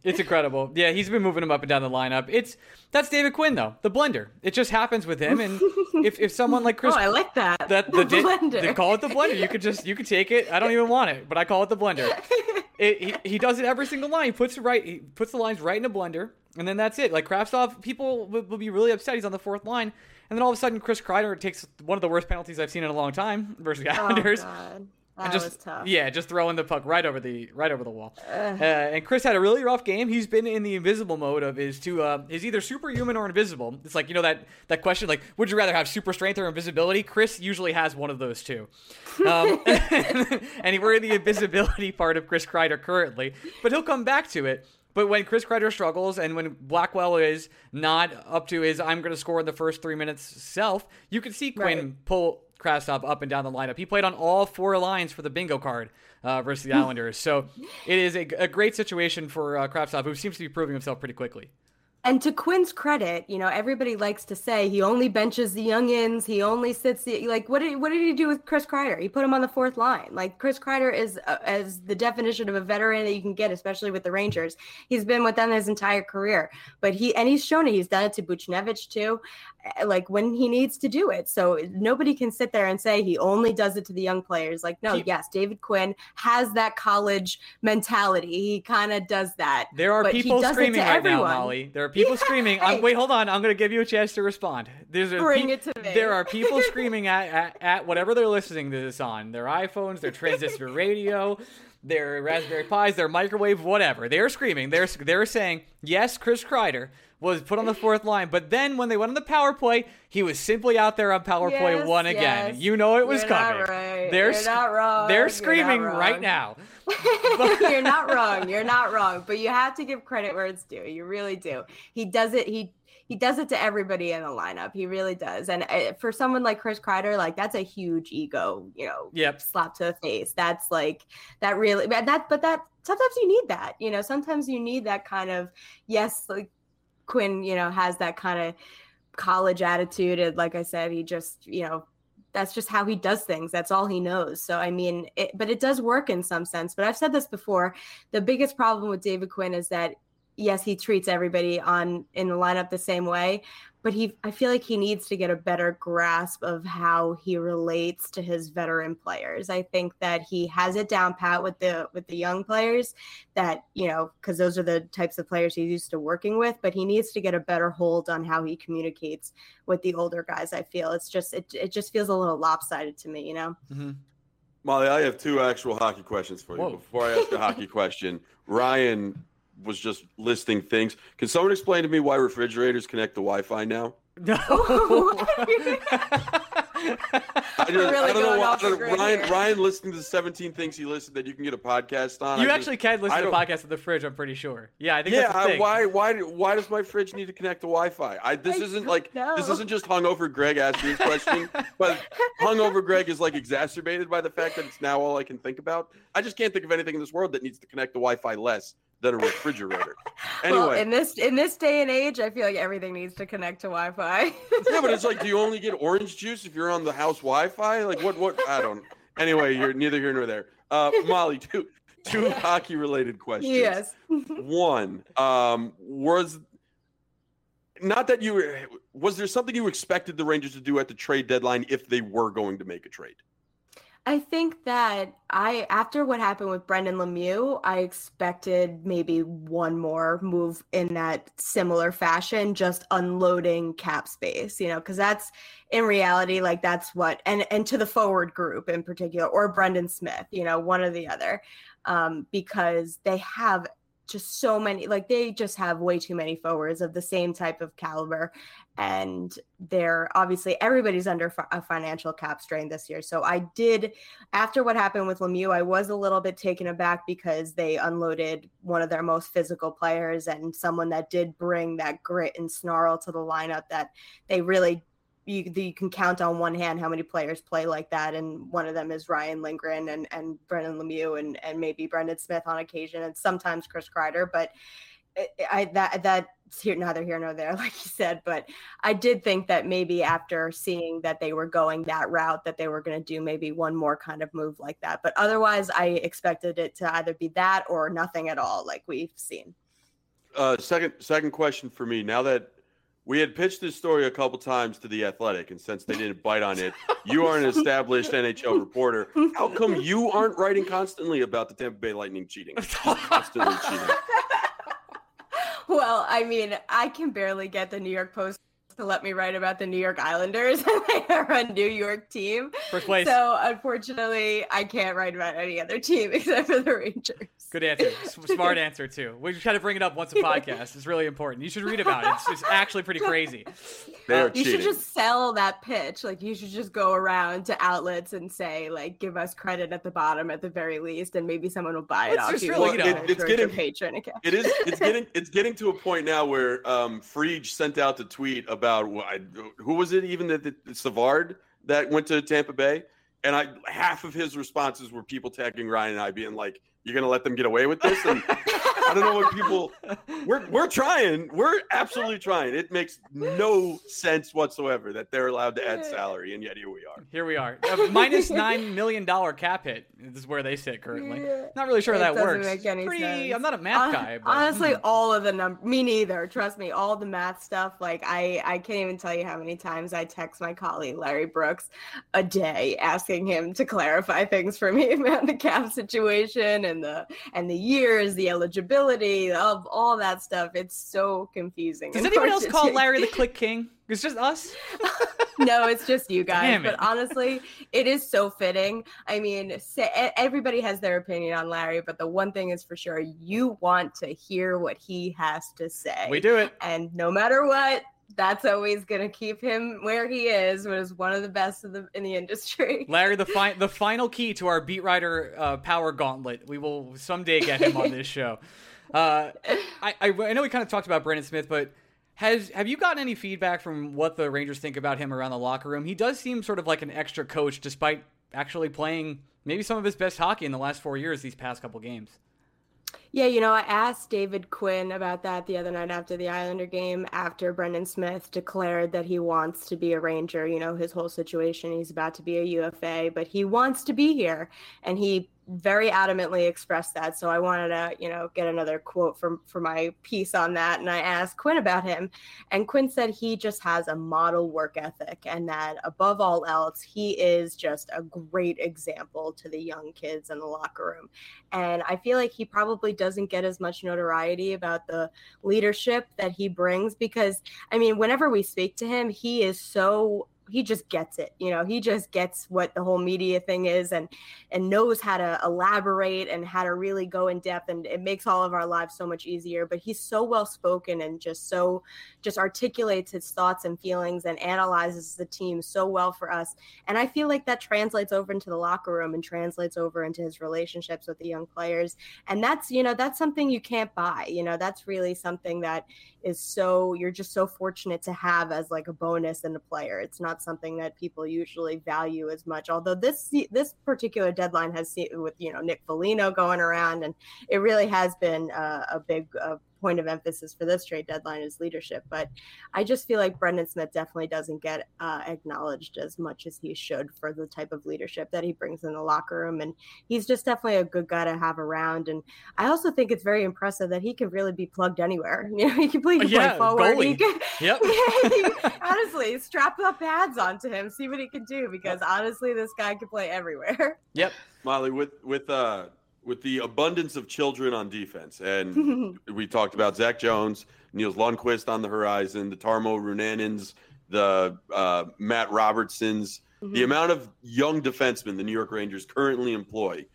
S1: it's incredible. Yeah, he's been moving him up and down the lineup. It's that's David Quinn though, the blender. It just happens with him. And if, if someone like Chris,
S4: oh, I like that.
S1: That the, the blender. They call it the blender. You could just you could take it. I don't even want it, but I call it the blender. It, he, he does it every single line. He puts it right. He puts the lines right in a blender, and then that's it. Like Kravtsov, people will, will be really upset. He's on the fourth line, and then all of a sudden, Chris Kreider takes one of the worst penalties I've seen in a long time versus the oh, Islanders.
S4: Oh,
S1: and
S4: just, was tough.
S1: Yeah, just throwing the puck right over the right over the wall. Uh, and Chris had a really rough game. He's been in the invisible mode of is to uh, is either superhuman or invisible. It's like you know that that question like would you rather have super strength or invisibility? Chris usually has one of those two. Um, and we're in the invisibility part of Chris Kreider currently, but he'll come back to it. But when Chris Kreider struggles and when Blackwell is not up to his I'm going to score in the first three minutes self, you can see Quinn right. pull Kravtsov up and down the lineup. He played on all four lines for the bingo card uh, versus the Islanders. so it is a, a great situation for uh, Kravtsov, who seems to be proving himself pretty quickly.
S4: And to Quinn's credit, you know, everybody likes to say he only benches the youngins. He only sits the like. What did what did he do with Chris Kreider? He put him on the fourth line. Like Chris Kreider is uh, as the definition of a veteran that you can get, especially with the Rangers. He's been with them his entire career, but he and he's shown it. He's done it to Buchnevich too. Eh, like when he needs to do it. So nobody can sit there and say he only does it to the young players. Like, no, he, yes, David Quinn has that college mentality. He kind of does that.
S1: There are people screaming right everyone. now, Mollie. There are people yeah. screaming. I'm, wait, hold on. I'm going to give you a chance to respond. There's a
S4: Bring pe- it to me.
S1: There are people screaming at, at, at whatever they're listening to this on their iPhones, their transistor radio their Raspberry Pis, their microwave, whatever. They're screaming. They're they're saying yes. Chris Kreider was put on the fourth line, but then when they went on the power play, he was simply out there on power yes, play one again. You know it was
S4: You're
S1: coming.
S4: Not right. They're You're not wrong.
S1: They're screaming right now.
S4: You're not wrong. You're not wrong. But you have to give credit where it's due. You really do. He does it. He he does it to everybody in the lineup. He really does. And uh, for someone like Chris Kreider, like that's a huge ego, you know,
S1: yep.
S4: slap to the face. That's like that really that but that sometimes you need that, you know, sometimes you need that kind of yes, like Quinn, you know, has that kind of college attitude. And like I said, he just, you know, that's just how he does things. That's all he knows. So, I mean, it, but it does work in some sense. But I've said this before. The biggest problem with David Quinn is that yes, he treats everybody on in the lineup the same way, but he I feel like he needs to get a better grasp of how he relates to his veteran players. I think that he has it down pat with the with the young players that, you know, cuz those are the types of players he's used to working with, but he needs to get a better hold on how he communicates with the older guys. I feel it's just it it just feels a little lopsided to me, you know.
S1: Mm-hmm.
S3: Mollie, I have two actual hockey questions for you. Whoa. Before I ask a hockey question, Ryan was just listing things. Can someone explain to me why refrigerators connect to Wi-Fi now?
S1: No.
S3: I, just, really I don't know why. Don't, Ryan, Ryan listening to the 17 things he listed that you can get a podcast on.
S1: You I actually just, can listen to a podcast with the fridge. I'm pretty sure. Yeah, I think.
S3: Yeah. I, why? Why? Why does my fridge need to connect to Wi-Fi? I, this I isn't like know. this isn't just hungover Greg asking this question, but hungover Greg is like exacerbated by the fact that it's now all I can think about. I just can't think of anything in this world that needs to connect to Wi-Fi less than a refrigerator. Anyway, well,
S4: in this in this day and age, I feel like everything needs to connect to Wi-Fi.
S3: yeah, but it's like, do you only get orange juice if you're on the house Wi-Fi? Like, what? What? I don't. Anyway, you're neither here nor there. Uh, Mollie, two two hockey related questions.
S4: Yes.
S3: One, um, was not that you. Was there something you expected the Rangers to do at the trade deadline if they were going to make a trade?
S4: I think that I, after what happened with Brendan Lemieux, I expected maybe one more move in that similar fashion, just unloading cap space, you know, because that's in reality, like that's what, and and to the forward group in particular, or Brendan Smith, you know, one or the other, um, because they have just so many like they just have way too many forwards of the same type of caliber and they're obviously everybody's under a financial cap strain this year. So i did after what happened with lemieux i was a little bit taken aback because they unloaded one of their most physical players and someone that did bring that grit and snarl to the lineup that they really you, you can count on one hand how many players play like that, and one of them is Ryan Lindgren and and Brendan Lemieux and and maybe Brendan Smith on occasion, and sometimes Chris Kreider. But I that that's here neither here nor there, like you said. But I did think that maybe after seeing that they were going that route, that they were going to do maybe one more kind of move like that. But otherwise, I expected it to either be that or nothing at all, like we've seen.
S3: Uh, second second question for me. Now that we had pitched this story a couple times to the Athletic, and since they didn't bite on it, you are an established NHL reporter. How come you aren't writing constantly about the Tampa Bay Lightning cheating? Constantly cheating.
S4: Well, I mean, I can barely get the New York Post to let me write about the New York Islanders and they are a New York team.
S1: First place.
S4: So unfortunately, I can't write about any other team except for the Rangers.
S1: Good answer. Smart answer too. We try to bring it up once a podcast. It's really important. You should read about it. It's, it's actually pretty crazy.
S3: They're
S4: uh, you should just sell that pitch. Like you should just go around to outlets and say, like, give us credit at the bottom at the very least, and maybe someone will buy it
S1: it's
S4: off
S1: you. Really, you know,
S3: it, it's getting patron account. It is. It's getting. It's getting to a point now where um, Frege sent out the tweet about who was it even that Savard that went to Tampa Bay, and I half of his responses were people tagging Ryan and I being like you're gonna let them get away with this? And I don't know what people. We're we're trying. We're absolutely trying. It makes no sense whatsoever that they're allowed to add salary, and yet here we are.
S1: Here we are. A minus nine million dollar cap hit is where they sit currently. Yeah. Not really sure how that works. Pretty. Sense. I'm not a math guy. But,
S4: honestly,
S1: hmm.
S4: all of the number. Me neither. Trust me. All the math stuff. Like I I can't even tell you how many times I text my colleague Larry Brooks a day asking him to clarify things for me about the cap situation and the and the years, the eligibility of all that stuff. It's so confusing.
S1: Does anyone else call Larry the Click King? It's just us.
S4: no, it's just you guys. But honestly, it is so fitting. I mean, say, everybody has their opinion on Larry, but the one thing is for sure, you want to hear what he has to say.
S1: We do it,
S4: and no matter what, that's always going to keep him where he is, but is one of the best of the, in the industry.
S1: Larry, the fi- the final key to our beat writer uh, power gauntlet. We will someday get him on this show. Uh, I, I, I know we kind of talked about Brendan Smith, but has have you gotten any feedback from what the Rangers think about him around the locker room? He does seem sort of like an extra coach, despite actually playing maybe some of his best hockey in the last four years. These past couple games.
S4: Yeah, you know, I asked David Quinn about that the other night after the Islander game, after Brendan Smith declared that he wants to be a Ranger. You know, his whole situation, he's about to be a UFA, but he wants to be here. And he very adamantly expressed that. So I wanted to, you know, get another quote from for my piece on that. And I asked Quinn about him, and Quinn said he just has a model work ethic, and that above all else, he is just a great example to the young kids in the locker room. And I feel like he probably doesn't get as much notoriety about the leadership that he brings because, I mean, whenever we speak to him, he is so he just gets it you know he just gets what the whole media thing is and and knows how to elaborate and how to really go in depth and it makes all of our lives so much easier. But he's so well spoken and just so just articulates his thoughts and feelings and analyzes the team so well for us. And i feel like that translates over into the locker room and translates over into his relationships with the young players. And that's you know that's something you can't buy you know that's really something that is so you're just so fortunate to have as like a bonus in a player. It's not something that people usually value as much. Although this this particular deadline has seen with you know Nick Foligno going around, and it really has been uh, a big uh, point of emphasis for this trade deadline is leadership. But I just feel like Brendan Smith definitely doesn't get uh, acknowledged as much as he should for the type of leadership that he brings in the locker room. And he's just definitely a good guy to have around. And I also think it's very impressive that he can really be plugged anywhere. You know, he can play, he can yeah, play forward. He can,
S1: yep.
S4: honestly, strap the pads onto him, see what he can do. Because honestly, this guy can play everywhere.
S1: Yep.
S3: Mollie, with with uh with the abundance of children on defense, and we talked about Zach Jones, Nils Lundkvist on the horizon, the Tarmo Reunanens, the uh, Matt Robertsons, mm-hmm. the amount of young defensemen the New York Rangers currently employ.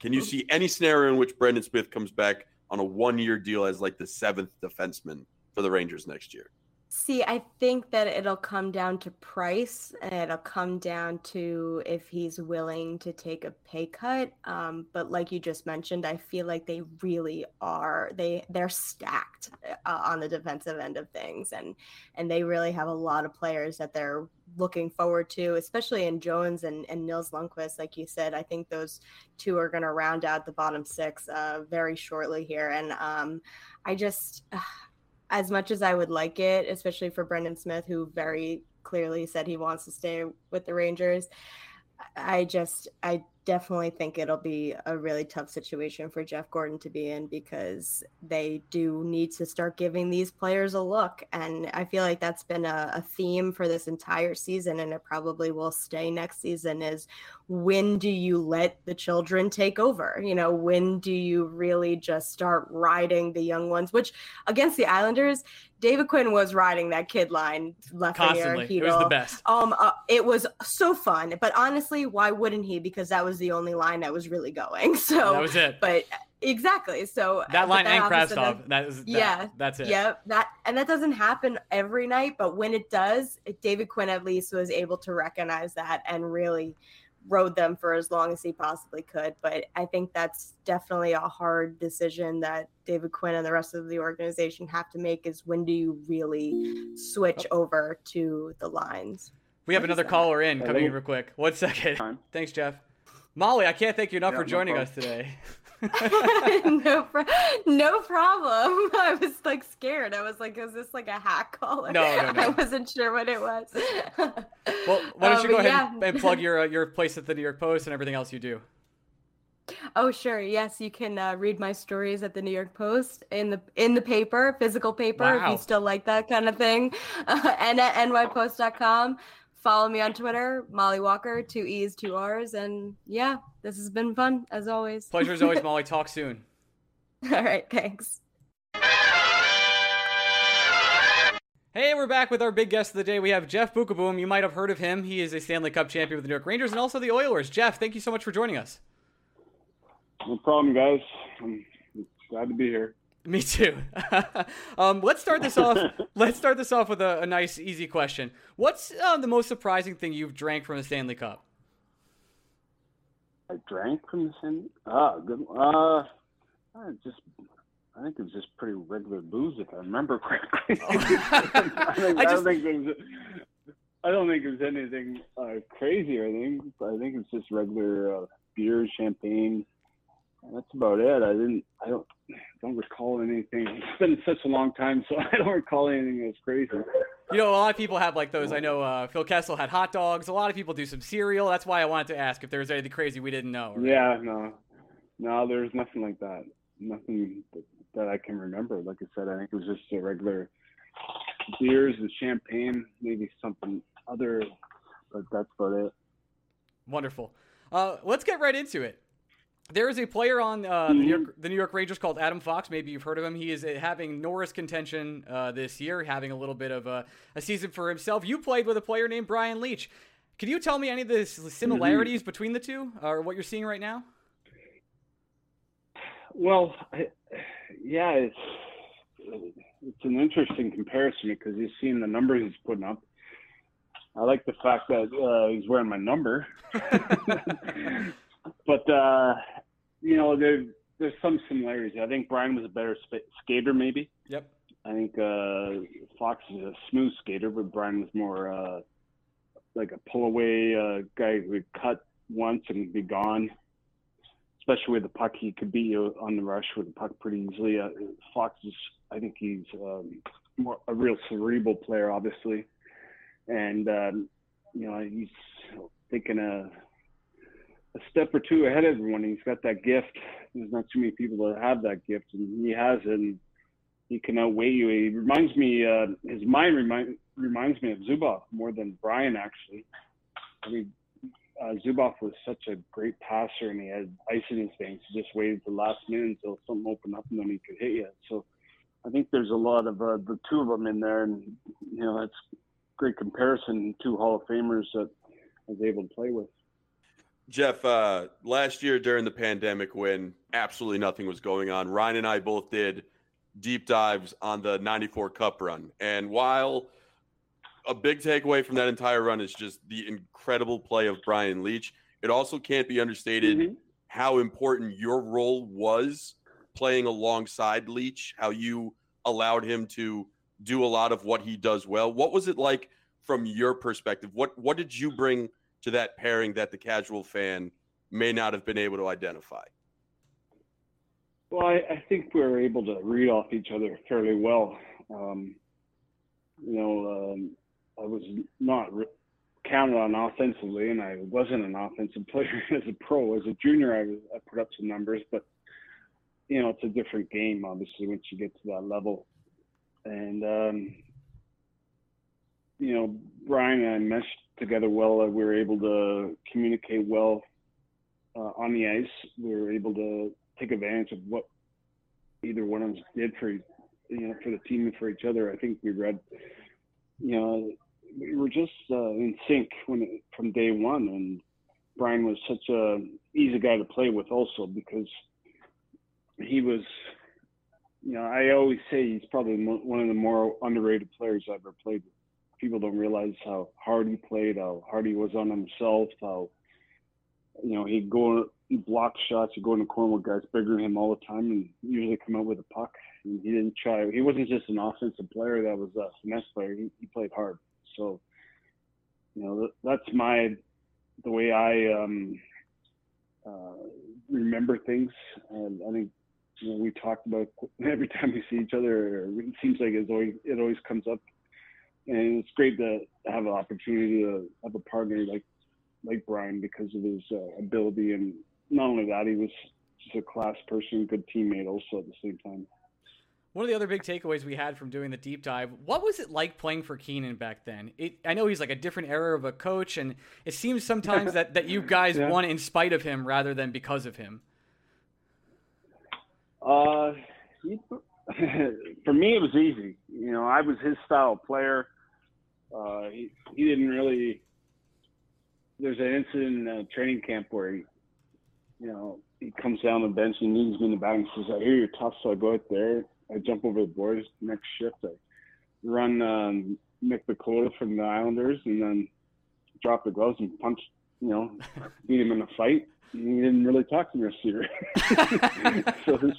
S3: Can you mm-hmm. see any scenario in which Brendan Smith comes back on a one-year deal as like the seventh defenseman for the Rangers next year?
S4: See, I think that it'll come down to price. And it'll come down to if he's willing to take a pay cut. Um, but like you just mentioned, I feel like they really are. They they're stacked uh, on the defensive end of things, and and they really have a lot of players that they're looking forward to, especially in Jones and, and Nils Lundkvist. Like you said, I think those two are going to round out the bottom six uh, very shortly here, and um, I just. As much as I would like it, especially for Brendan Smith, who very clearly said he wants to stay with the Rangers, I just I definitely think it'll be a really tough situation for Jeff Gorton to be in because they do need to start giving these players a look. And I feel like that's been a, a, theme for this entire season, and it probably will stay next season is when do you let the children take over? You know, when do you really just start riding the young ones? Which against the Islanders, David Quinn was riding that kid line left
S1: Constantly. It was the best.
S4: Um, uh, it was so fun. But honestly, why wouldn't he? Because that was the only line that was really going. So
S1: that was it.
S4: But exactly. So
S1: that line and Kravtsov. That is that, yeah. That's it.
S4: Yeah. That and that doesn't happen every night, but when it does, David Quinn at least was able to recognize that and really rode them for as long as he possibly could. But I think that's definitely a hard decision that David Quinn and the rest of the organization have to make is when do you really switch oh. over to the lines?
S1: We have another caller in coming in real quick. One second. Thanks, Jeff. Mollie, I can't thank you enough yeah, for joining no us today.
S4: no, pro- no problem. I was like scared. I was like, is this like a hack call?
S1: No, no, no.
S4: I wasn't sure what it was.
S1: well, why don't you um, go ahead yeah. and, and, plug your uh, your place at the New York Post and everything else you do?
S4: Oh, sure. Yes, you can uh, read my stories at the New York Post in the in the paper, physical paper, wow. if you still like that kind of thing, uh, and at nypost.com follow me on Twitter, Mollie Walker, two E's, two R's. And yeah, this has been fun as always.
S1: Pleasure as always, Mollie. Talk soon.
S4: All right. Thanks.
S1: Hey, we're back with our big guest of the day. We have Jeff Beukeboom. You might have heard of him. He is a Stanley Cup champion with the New York Rangers and also the Oilers. Jeff, thank you so much for joining us.
S5: No problem, guys. I'm glad to be here.
S1: Me too. um, let's start this off. let's start this off with a, a nice, easy question. What's uh, the most surprising thing you've drank from the Stanley Cup?
S5: I drank from the Stanley. Ah, good. Uh, I just. I think it was just pretty regular booze, if I remember correctly. Oh. I, think, I, just, I, don't think there's. I don't think there's anything uh, crazy or anything. I think it's just regular uh, beer, champagne. That's about it. I didn't. I don't don't recall anything. It's been such a long time, so I don't recall anything that's crazy.
S1: You know, a lot of people have like those. I know uh, Phil Kessel had hot dogs. A lot of people do some cereal. That's why I wanted to ask if there was anything crazy we didn't know.
S5: Right? Yeah, no. No, there's nothing like that. Nothing that, that I can remember. Like I said, I think it was just a regular beers and champagne, maybe something other, but that's about it.
S1: Wonderful. Uh, let's get right into it. There is a player on uh, the, New York, the, New York, Rangers called Adam Fox. Maybe you've heard of him. He is uh, having Norris contention uh, this year, having a little bit of a, a, season for himself. You played with a player named Brian Leetch. Can you tell me any of the similarities mm-hmm. between the two, or what you're seeing right now?
S5: Well, yeah, it's it's an interesting comparison because you've seen the numbers he's putting up. I like the fact that uh, he's wearing my number, but uh, you know there there's some similarities. I think Brian was a better sp- skater, maybe.
S1: Yep.
S5: I think uh, Fox is a smooth skater, but Brian was more uh, like a pull away uh, guy who would cut once and be gone. Especially with the puck, he could beat you on the rush with the puck pretty easily. Uh, Fox is, I think he's um, more a real cerebral player, obviously, and um, you know he's thinking a a step or two ahead of everyone. He's got that gift. There's not too many people that have that gift, and he has it. And he can outweigh you. He reminds me, uh, his mind remind, reminds me of Zubov more than Brian actually. I mean, uh, Zubov was such a great passer, and he had ice in his veins. He just waited the last minute until something opened up, and then he could hit you. So I think there's a lot of uh, the two of them in there, and you know that's great comparison. Two Hall of Famers that I was able to play with.
S3: Jeff, uh, last year during the pandemic, when absolutely nothing was going on, Ryan and I both did deep dives on the 94 Cup run. And while a big takeaway from that entire run is just the incredible play of Brian Leetch, it also can't be understated mm-hmm. how important your role was playing alongside Leetch, how you allowed him to do a lot of what he does well. What was it like from your perspective? What what did you bring to that pairing that the casual fan may not have been able to identify?
S5: Well, I, I think we were able to read off each other fairly well. Um, you know, um, I was not re- counted on offensively, and I wasn't an offensive player as a pro. As a junior, I, was, I put up some numbers, but you know, it's a different game, obviously, once you get to that level. And um, you know, Brian and I meshed together well. We were able to communicate well uh, on the ice. We were able to take advantage of what either one of us did for you know for the team and for each other. I think we read, you know, we were just uh, in sync when from day one, and Brian was such a easy guy to play with also because he was, you know, I always say he's probably one of the more underrated players I've ever played with. People don't realize how hard he played, how hard he was on himself, how you know he'd go block shots, he'd go in the corner with guys bigger than him all the time, and usually come out with a puck. And he didn't try. He wasn't just an offensive player that was a finesse player. He, he played hard. So, you know, that's my the way I um, uh, remember things. And I think you know, we talked about every time we see each other. It seems like it's always it always comes up, and it's great to have an opportunity to have a partner like like Brian because of his uh, ability, and not only that, he was just a class person, good teammate also at the same time.
S1: One of the other big takeaways we had from doing the deep dive, what was it like playing for Keenan back then? It, I know he's like a different era of a coach, and it seems sometimes that, that you guys yeah. won in spite of him rather than because of him.
S5: Uh, he, for me, it was easy. You know, I was his style player. Uh, he, he didn't really. There's an incident in a training camp where he, you know, he comes down the bench and needs me in the back and says, "I hear you're tough," so I go out there. I jump over the boards. Next shift, I run um, Mick Vukota from the Islanders, and then drop the gloves and punch. You know, beat him in a fight he didn't really talk to the receiver. so it was,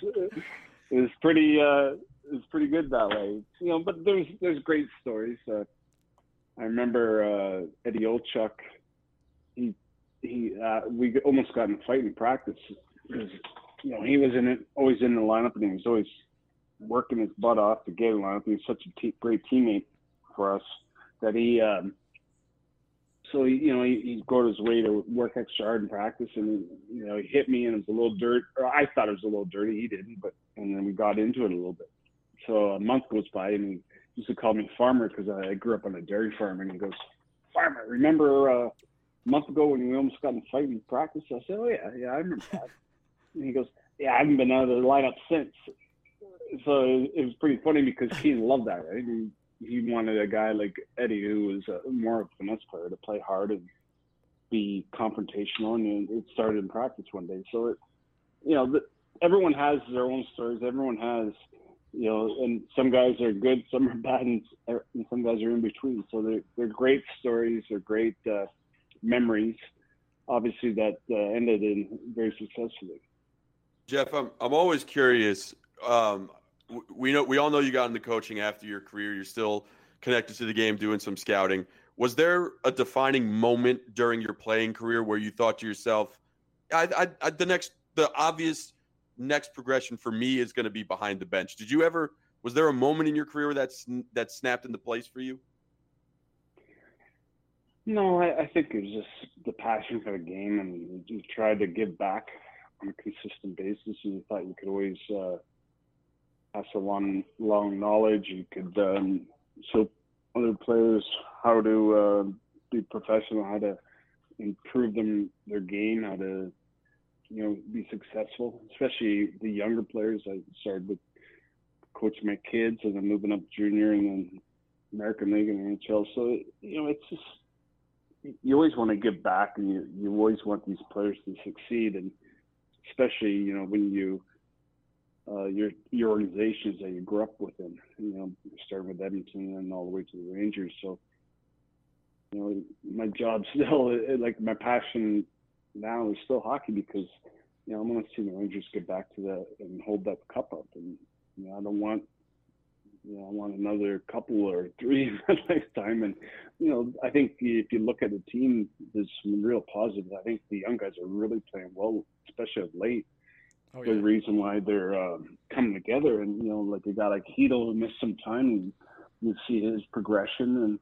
S5: it was pretty uh, it was pretty good that way. You know, but there's there's great stories. Uh, I remember uh, Eddie Olczyk. He he uh, we almost got in a fight in practice because you know he was in it always in the lineup and he was always working his butt off to get in lineup. He was such a te- great teammate for us that he um, so he, you know, he, he go his way to work extra hard in practice, and you know, he hit me, and it was a little dirt. Or I thought it was a little dirty. He didn't, but and then we got into it a little bit. So a month goes by, and he used to call me farmer because I grew up on a dairy farm, and he goes, "Farmer, remember uh, a month ago when we almost got in a fight in practice?" I said, "Oh yeah, yeah, I remember that." and he goes, "Yeah, I haven't been out of the lineup since." So it, was pretty funny because Keane loved that, right? He, he wanted a guy like Eddie, who was a, more of a finesse player, to play hard and be confrontational. And it started in practice one day. So, it, you know, the, everyone has their own stories. Everyone has, you know, and some guys are good, some are bad, and, and some guys are in between. So they're, they're great stories. They're great uh, memories, obviously, that uh, ended in very successfully.
S3: Jeff, I'm, I'm always curious. Um, we know we all know you got into coaching after your career. You're still connected to the game, doing some scouting. Was there a defining moment during your playing career where you thought to yourself, I, I, I, "The next, the obvious next progression for me is going to be behind the bench"? Did you ever? Was there a moment in your career that's that snapped into place for you?
S5: No, I, I think it was just the passion for the game, and you tried to give back on a consistent basis, and you thought you could always. Uh, pass along long knowledge. You could um, show other players how to uh, be professional, how to improve them their game, how to you know be successful. Especially the younger players. I started with coaching my kids, and then moving up junior, and then American League and NHL. So you know, it's just you always want to give back, and you you always want these players to succeed, and especially you know when you uh, your your organizations that you grew up within. You know, starting with Edmonton and all the way to the Rangers. So, you know, my job still, like my passion now is still hockey because, you know, I want to see the Rangers get back to that and hold that cup up. And you know, I don't want, you know, I want another couple or three in my lifetime. And you know, I think if you look at the team, there's some real positives. I think the young guys are really playing well, especially of late oh, yeah. the reason why they're um, coming together. And you know, like a guy like Chytil who missed some time, and you see his progression. And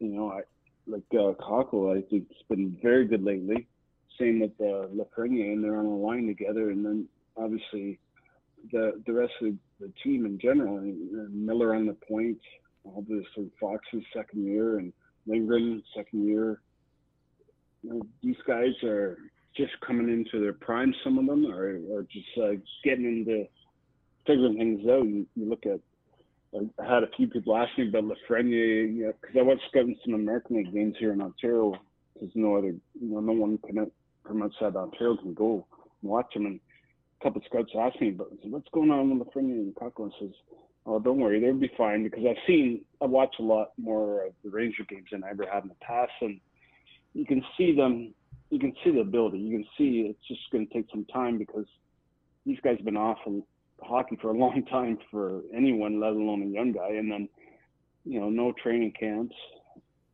S5: you know, I like uh, Kakko, I think it's been very good lately. Same with uh, and they're on a line together. And then obviously the the rest of the team in general, Miller on the point, obviously Fox's second year, and Lindgren second year. You know, these guys are just coming into their prime, some of them, or, or just uh, getting into figuring things out. You, you look at, I had a few people ask me about Lafreniere, you know, because I scouting some American League games here in Ontario, because no other, you know, no one can, from outside Ontario can go and watch them. And a couple of scouts asked me, but what's going on with Lafreniere and Kakko? And says, oh, don't worry, they'll be fine, because I've seen, I've watched a lot more of the Ranger games than I ever have in the past, and you can see them you can see the ability. You can see it's just going to take some time because these guys have been off of hockey for a long time for anyone, let alone a young guy. And then, you know, no training camps,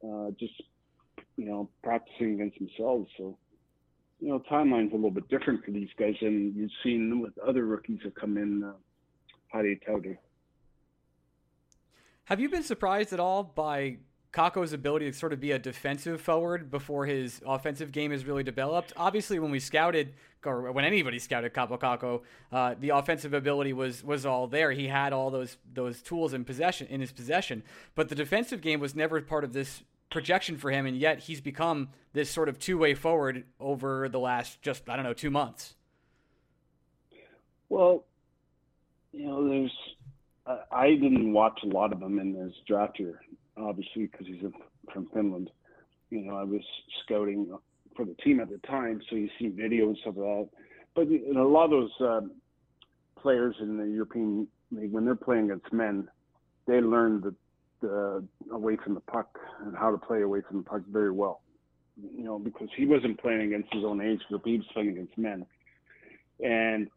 S5: uh, just you know, practicing against themselves. So, you know, timeline's a little bit different for these guys than you've seen with other rookies that come in. Uh, Hadi Tauder.
S1: Have you been surprised at all by Kakko's ability to sort of be a defensive forward before his offensive game is really developed. Obviously, when we scouted, or when anybody scouted Kaapo Kakko, uh, the offensive ability was was all there. He had all those those tools in possession in his possession, but the defensive game was never part of this projection for him, and yet he's become this sort of two way forward over the last just I don't know two months.
S5: Well, you know, there's I didn't watch a lot of him in his draft year obviously because he's from Finland. You know, I was scouting for the team at the time, so you see video and videos of that. But you know, a lot of those uh, players in the European League, when they're playing against men, they learn the, the away from the puck and how to play away from the puck very well. You know, because he wasn't playing against his own age group; he was playing against men, and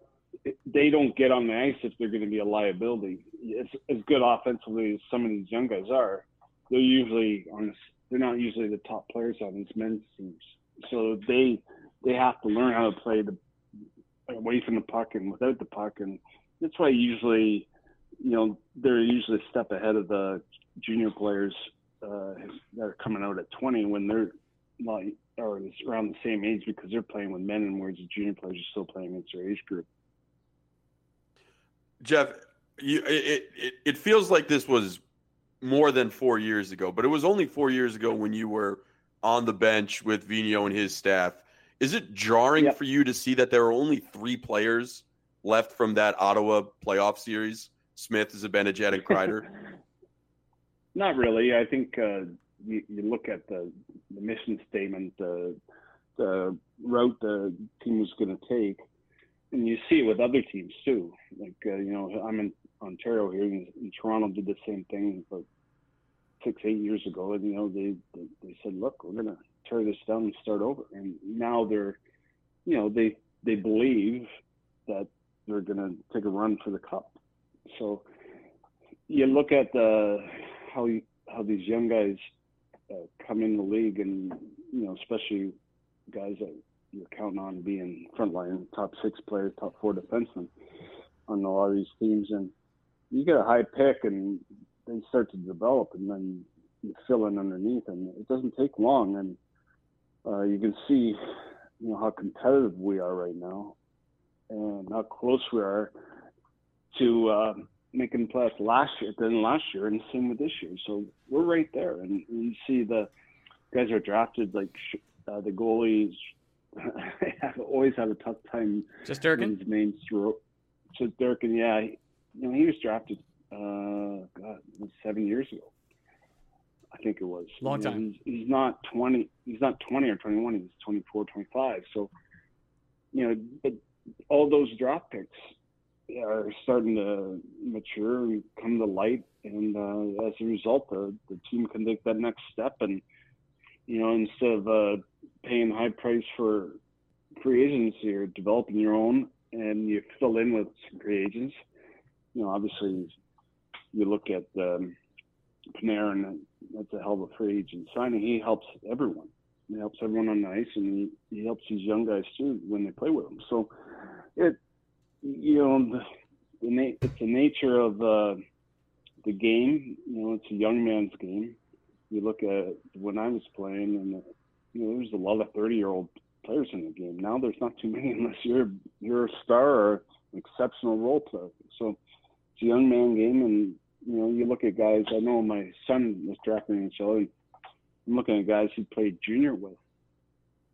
S5: they don't get on the ice if they're going to be a liability. It's as good offensively as some of these young guys are they're usually on they're not usually the top players on these men's teams. So they they have to learn how to play the away from the puck and without the puck, and that's why usually you know they're usually a step ahead of the junior players uh, that are coming out at 20 when they're like or is around the same age because they're playing with men, and whereas the junior players are still playing against their age group.
S3: Jeff, you, it, it it feels like this was more than four years ago, but it was only four years ago when you were on the bench with Vigneault and his staff. Is it jarring yep. for you to see that there are only three players left from that Ottawa playoff series? Smith, is Zibanejad, and Kreider.
S5: Not really. I think uh, you, you, look at the, the mission statement, uh, the route the team was going to take, and you see it with other teams too. Like uh, you know, I'm in Ontario here, and, and Toronto did the same thing about six, eight years ago, and you know they they, they said, look, we're going to tear this down and start over. And now they're, you know, they they believe that they're going to take a run for the cup. So you look at the how how these young guys uh, come in the league, and you know, especially guys that you're counting on being frontline top six players, top four defensemen on a lot of these teams, and you get a high pick, and they start to develop, and then you fill in underneath, and it doesn't take long, and uh, you can see, you know, how competitive we are right now, and how close we are to uh, making playoffs last year than last year, and same with this year. So we're right there, and you see the guys are drafted like uh, the goalies have always had a tough time.
S1: Shesterkin.
S5: His name's Shesterkin, yeah. You know, he was drafted uh, God, seven years ago. I think it was.
S1: Long time.
S5: You know, he's, he's not 20. He's not 20 or 21. He's 24, 25. So, you know, but all those draft picks are starting to mature and come to light, and uh, as a result, the the team can take that next step. And you know, instead of uh, paying high price for free agents, you're developing your own, and you fill in with some free agents. You know, obviously, you look at um, Panarin, that's a hell of a free agent signing. He helps everyone. He helps everyone on the ice, and he, he helps these young guys too when they play with him. So it, you know, the, the it's the nature of uh, the game. You know, it's a young man's game. You look at when I was playing, and you know, there's a lot of 30 year old players in the game. Now there's not too many unless you're you're a star or an exceptional role player. So it's a young man game, and you know, you look at guys. I know my son was drafted in the NHL. I'm looking at guys he played junior with,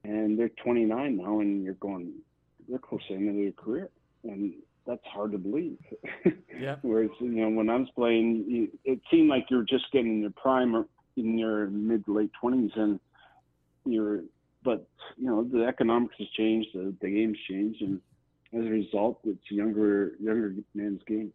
S5: and they're 29 now, and you're going, they're close to the end of their career, and that's hard to believe.
S1: yeah.
S5: Whereas you know, when I was playing, it seemed like you're just getting your prime or in your mid to late 20s, and you're. But you know, the economics has changed, the, the game's changed, and as a result, it's younger younger man's game.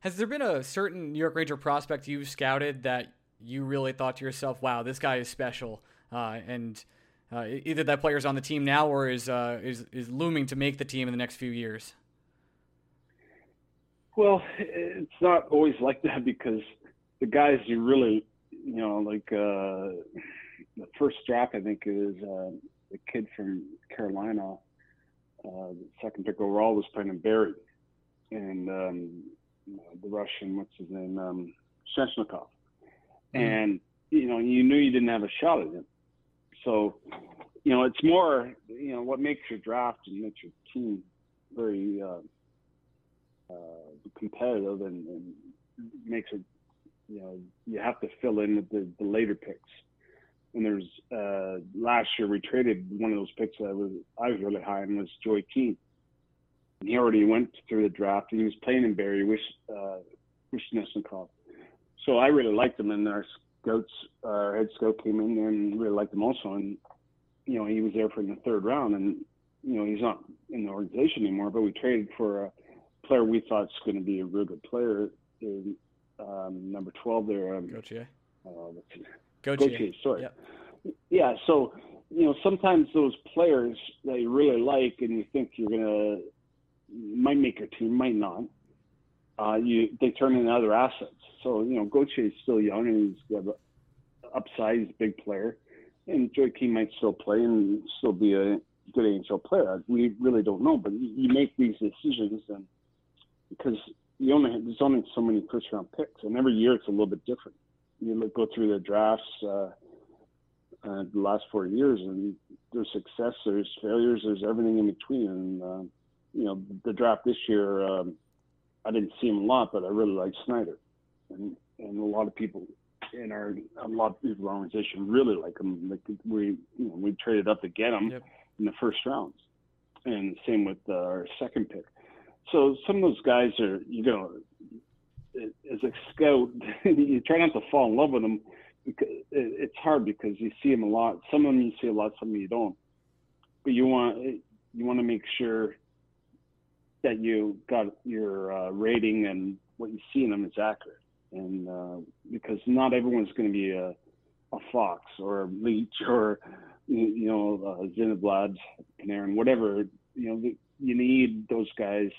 S1: Has there been a certain New York Ranger prospect you've scouted that you really thought to yourself, "Wow, this guy is special," uh, and uh, either that player's on the team now or is uh, is is looming to make the team in the next few years?
S5: Well, it's not always like that because the guys you really, you know, like uh, the first draft, I think is uh, the kid from Carolina, uh, the second pick overall was playing in Barrie, and um, the Russian, what's his name, um. Mm-hmm. And, you know, you knew you didn't have a shot at him. So, you know, it's more, you know, what makes your draft and makes your team very uh, competitive and, and, makes it, you know, you have to fill in with the, the later picks. And there's uh, last year we traded one of those picks that I was I was really high on was Joey Keane he already went through the draft and he was playing in Barrie, Wish, uh, Wishnesnikov. So I really liked him, and our scouts, our head scout came in there and really liked him also. And you know, he was there for the third round, and you know, he's not in the organization anymore. But we traded for a player we thought was going to be a real good player, in, um, number twelve there. Um,
S1: Gauthier.
S5: Uh. Sorry.
S1: Yep.
S5: Yeah. So you know, sometimes those players that you really like, and you think you're gonna might make your team, might not. Uh, you they turn into other assets. So you know, Gauthier is still young and he's got an upsized big player, and Joey Keane might still play and still be a good NHL player. We really don't know, but you make these decisions and because you only there's only so many first round picks, and every year it's a little bit different. You look, go through the drafts. Uh, uh, the last four years, and there's success, there's failures, there's everything in between. And uh, you know, the draft this year, um, I didn't see him a lot, but I really like Schneider, and and a lot of people in our a lot of people in our organization really like him. Like we you know we traded up to get him yep. in the first rounds, and same with uh, our second pick. So some of those guys are you know as a scout you try not to fall in love with them. because It's hard because you see them a lot. Some of them you see a lot, some of them you don't. But you want you want to make sure that you got your uh, rating and what you see in them is accurate and uh, because not everyone's going to be a, a fox or a leech or you know a Zinovlad, Panarin, whatever. You know, you need those guys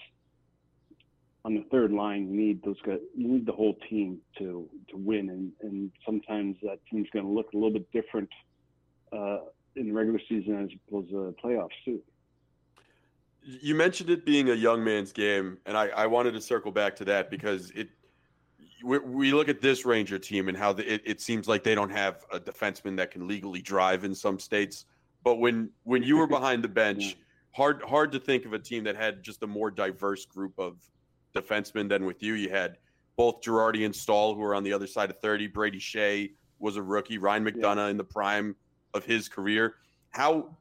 S5: on the third line. You need those guys. You need the whole team to to win, and and sometimes that team's going to look a little bit different uh, in the regular season as opposed to playoffs too.
S3: You mentioned it being a young man's game, and I, I wanted to circle back to that because it we, we look at this Ranger team and how the, it, it seems like they don't have a defenseman that can legally drive in some states. But when when you were behind the bench, hard hard to think of a team that had just a more diverse group of defensemen than with you. You had both Girardi and Staal who were on the other side of 30. Brady Skjei was a rookie. Ryan McDonagh yeah. in the prime of his career. How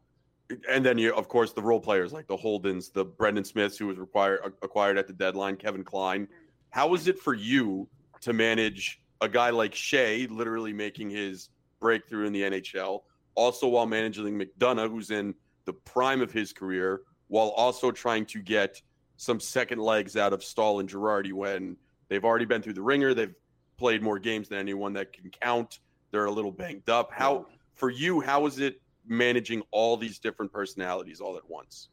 S3: and then you of course the role players like the Holdens, the Brendan Smiths who was required acquired at the deadline, Kevin Klein. How was it for you to manage a guy like Skjei, literally making his breakthrough in the NHL, also while managing McDonagh, who's in the prime of his career, while also trying to get some second legs out of Staal and Girardi when they've already been through the ringer. They've played more games than anyone that can count. They're a little banged up. How for you? How is it managing all these different personalities all at once?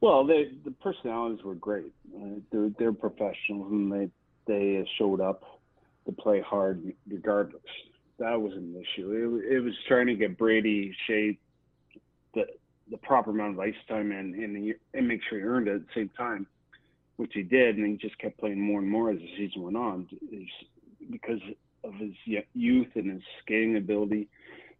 S5: Well, they, the personalities were great. Uh, they're, they're professionals and they they showed up to play hard regardless. That was an issue. It, it was trying to get Brady Skjei the the proper amount of ice time and and, and make sure he earned it at the same time, which he did, and he just kept playing more and more as the season went on. because of his youth and his skating ability,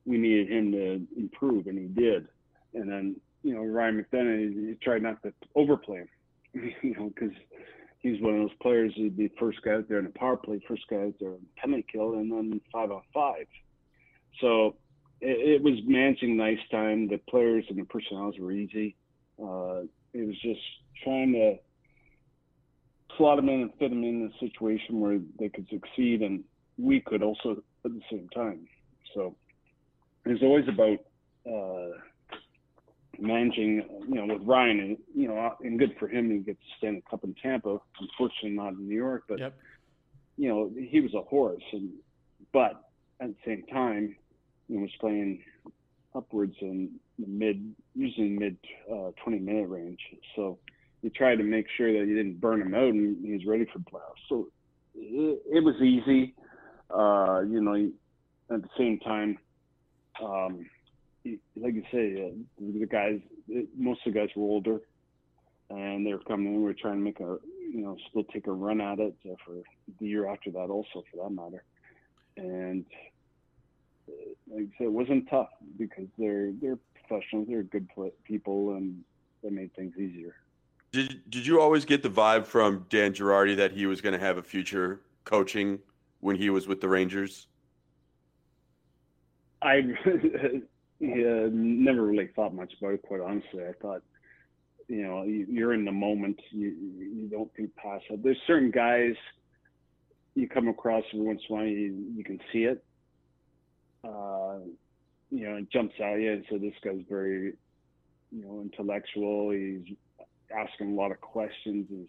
S5: we needed him to improve, and he did. And then you know Ryan McDonagh, he tried not to overplay him, you know, because he's one of those players who'd be first guy out there in the power play, first guy out there in penalty kill, and then five on five. So it, it was managing nice time. The players and the personnel were easy. Uh, it was just trying to slot them in and fit them in a situation where they could succeed, and we could also at the same time. So it's always about uh, managing, you know, with Ryan, and you know, and good for him. He gets to stand a cup in Tampa. Unfortunately, not in New York, but yep. you know, he was a horse, and but at the same time, he was playing upwards in the mid, usually mid uh, 20 minute range. So he tried to make sure that he didn't burn him out, and he was ready for playoffs. So it, it was easy, uh, you know. At the same time. Um, like you say, uh, the guys, most of the guys were older, and they were coming in. We were trying to make a, you know, still take a run at it for the year after that, also for that matter. And like I said, it wasn't tough because they're they're professionals, they're good people, and they made things easier.
S3: Did Did you always get the vibe from Dan Girardi that he was going to have a future coaching when he was with the Rangers?
S5: I yeah, uh, never really thought much about it. Quite honestly, I thought, you know, you're in the moment. You you don't think past it. There's certain guys you come across every once in a while. You, you can see it. Uh, you know, it jumps out at you. And so this guy's very, you know, intellectual. He's asking a lot of questions. He's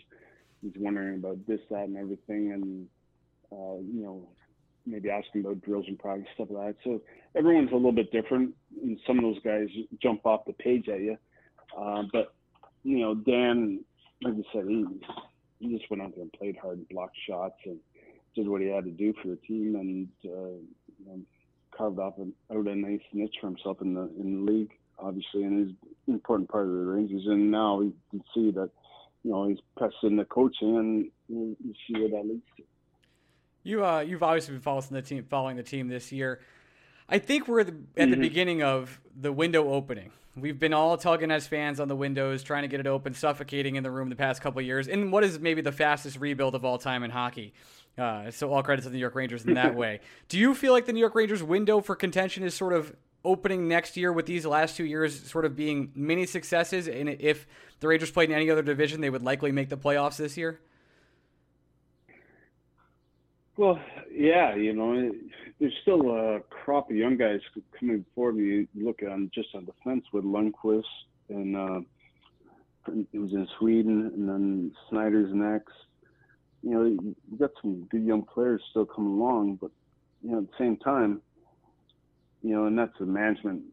S5: he's wondering about this, that, and everything. And uh, you know, maybe asking about drills and practice stuff like that. So everyone's a little bit different, and some of those guys jump off the page at you. Uh, but you know, Dan, like you said, he he just went out there and played hard and blocked shots and did what he had to do for the team and uh, you know, carved off an, out a nice niche for himself in the in the league, obviously, and he's an important part of the Rangers. And now we can see that you know he's pressing the coaching, and you, you see where that leads to.
S1: You uh, you've obviously been following the team, following the team this year. I think we're at the, at mm-hmm. the beginning of the window opening. We've been all tugging as fans on the windows, trying to get it open, suffocating in the room the past couple years, in what is maybe the fastest rebuild of all time in hockey. Uh, so all credit to the New York Rangers in that way. Do you feel like the New York Rangers window for contention is sort of opening next year with these last two years sort of being mini successes? And if the Rangers played in any other division, they would likely make the playoffs this year?
S5: Well, yeah, you know, there's still a crop of young guys coming forward. You look at on just on the defense with Lundkvist and uh, it was in Sweden, and then Schneider's next. You know, you got some good young players still coming along, but you know, at the same time, you know, and that's a management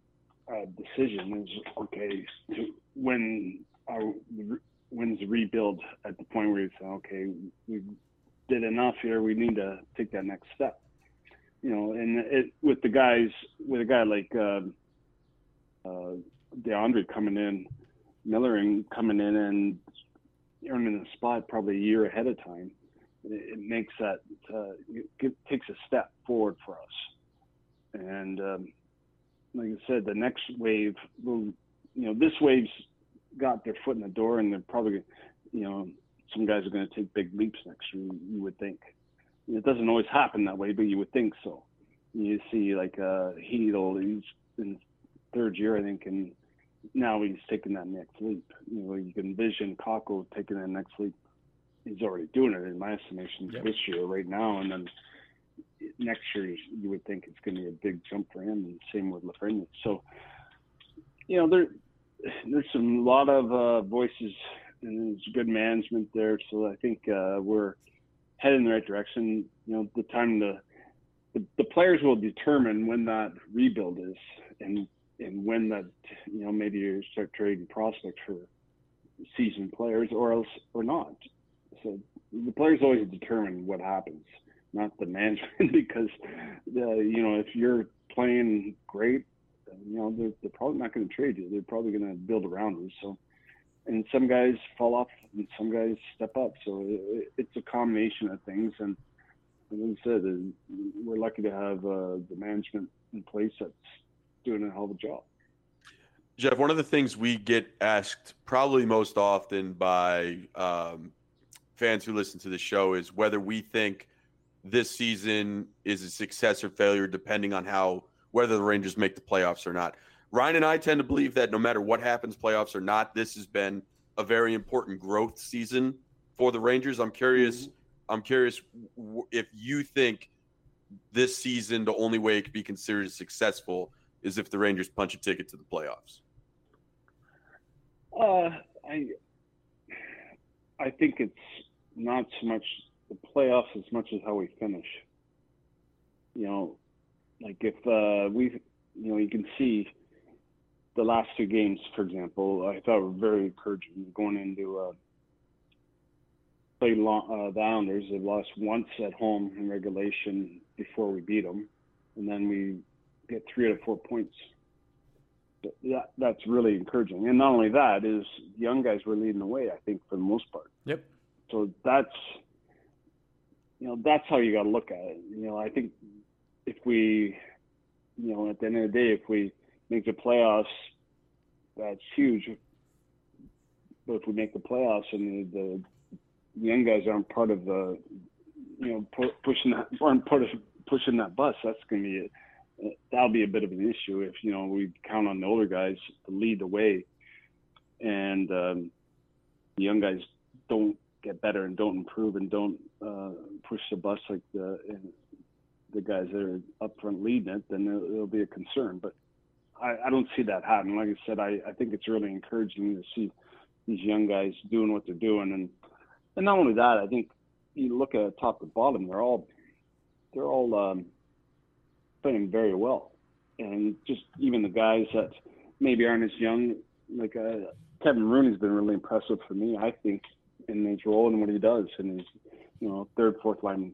S5: uh, decision. Is okay when our when's the rebuild at the point where you say, okay, we did enough here. We need to take that next step. You know, and it, with the guys, with a guy like uh, uh, K'Andre coming in, Millering coming in and earning a spot probably a year ahead of time, it, makes that uh, it takes a step forward for us. And um, like I said, the next wave will, you know, this wave's got their foot in the door, and they're probably, you know, some guys are going to take big leaps next year. You would think. It doesn't always happen that way, but you would think so. You see, like uh, Chytil, he's in third year, I think, and now he's taking that next leap. You know, you can envision Kakko taking that next leap. He's already doing it, in my estimation, yep. this year, right now, and then next year you would think it's going to be a big jump for him, and same with Lafreniere. So, you know, there there's some lot of uh, voices and there's good management there. So I think uh, we're heading in the right direction. You know, the time to the, the players will determine when that rebuild is and and when that you know maybe you start trading prospects for seasoned players or else or not. So the players always determine what happens, not the management, because uh, you know if you're playing great, you know they're, they're probably not going to trade you. They're probably going to build around you. So and some guys fall off and some guys step up. So it, it's a combination of things. And like I said, we're lucky to have uh, the management in place that's doing a hell of a job.
S3: Jeff, one of the things we get asked probably most often by um, fans who listen to the show is whether we think this season is a success or failure, depending on how whether the Rangers make the playoffs or not. Ryan and I tend to believe that no matter what happens, playoffs or not, this has been a very important growth season for the Rangers. I'm curious. Mm-hmm. I'm curious if you think this season the only way it could be considered successful is if the Rangers punch a ticket to the playoffs.
S5: Uh, I I think it's not so much the playoffs as much as how we finish. You know, like if uh, we, you know, you can see the last two games, for example, I thought were very encouraging going into uh, play uh, the Islanders. They lost once at home in regulation before we beat them, and then we get three out of four points. that that's really encouraging. And not only that is young guys were leading the way. I think for the most part.
S1: Yep.
S5: So that's you know that's how you got to look at it. You know, I think if we, you know, at the end of the day, if we make the playoffs, that's huge. But if we make the playoffs and the, the young guys aren't part of the, you know, pu- pushing that aren't part of pushing that bus, that's going to be that'll be a bit of an issue if you know we count on the older guys to lead the way, and um, the young guys don't get better and don't improve and don't uh, push the bus like the the guys that are up front leading it, then it'll, it'll be a concern. But I, I don't see that happening. Like I said, I, I think it's really encouraging to see these young guys doing what they're doing, and and not only that, I think you look at top to bottom, they're all they're all um, playing very well, and just even the guys that maybe aren't as young, like uh, Kevin Rooney's been really impressive for me. I think in his role and what he does, and his you know third, fourth line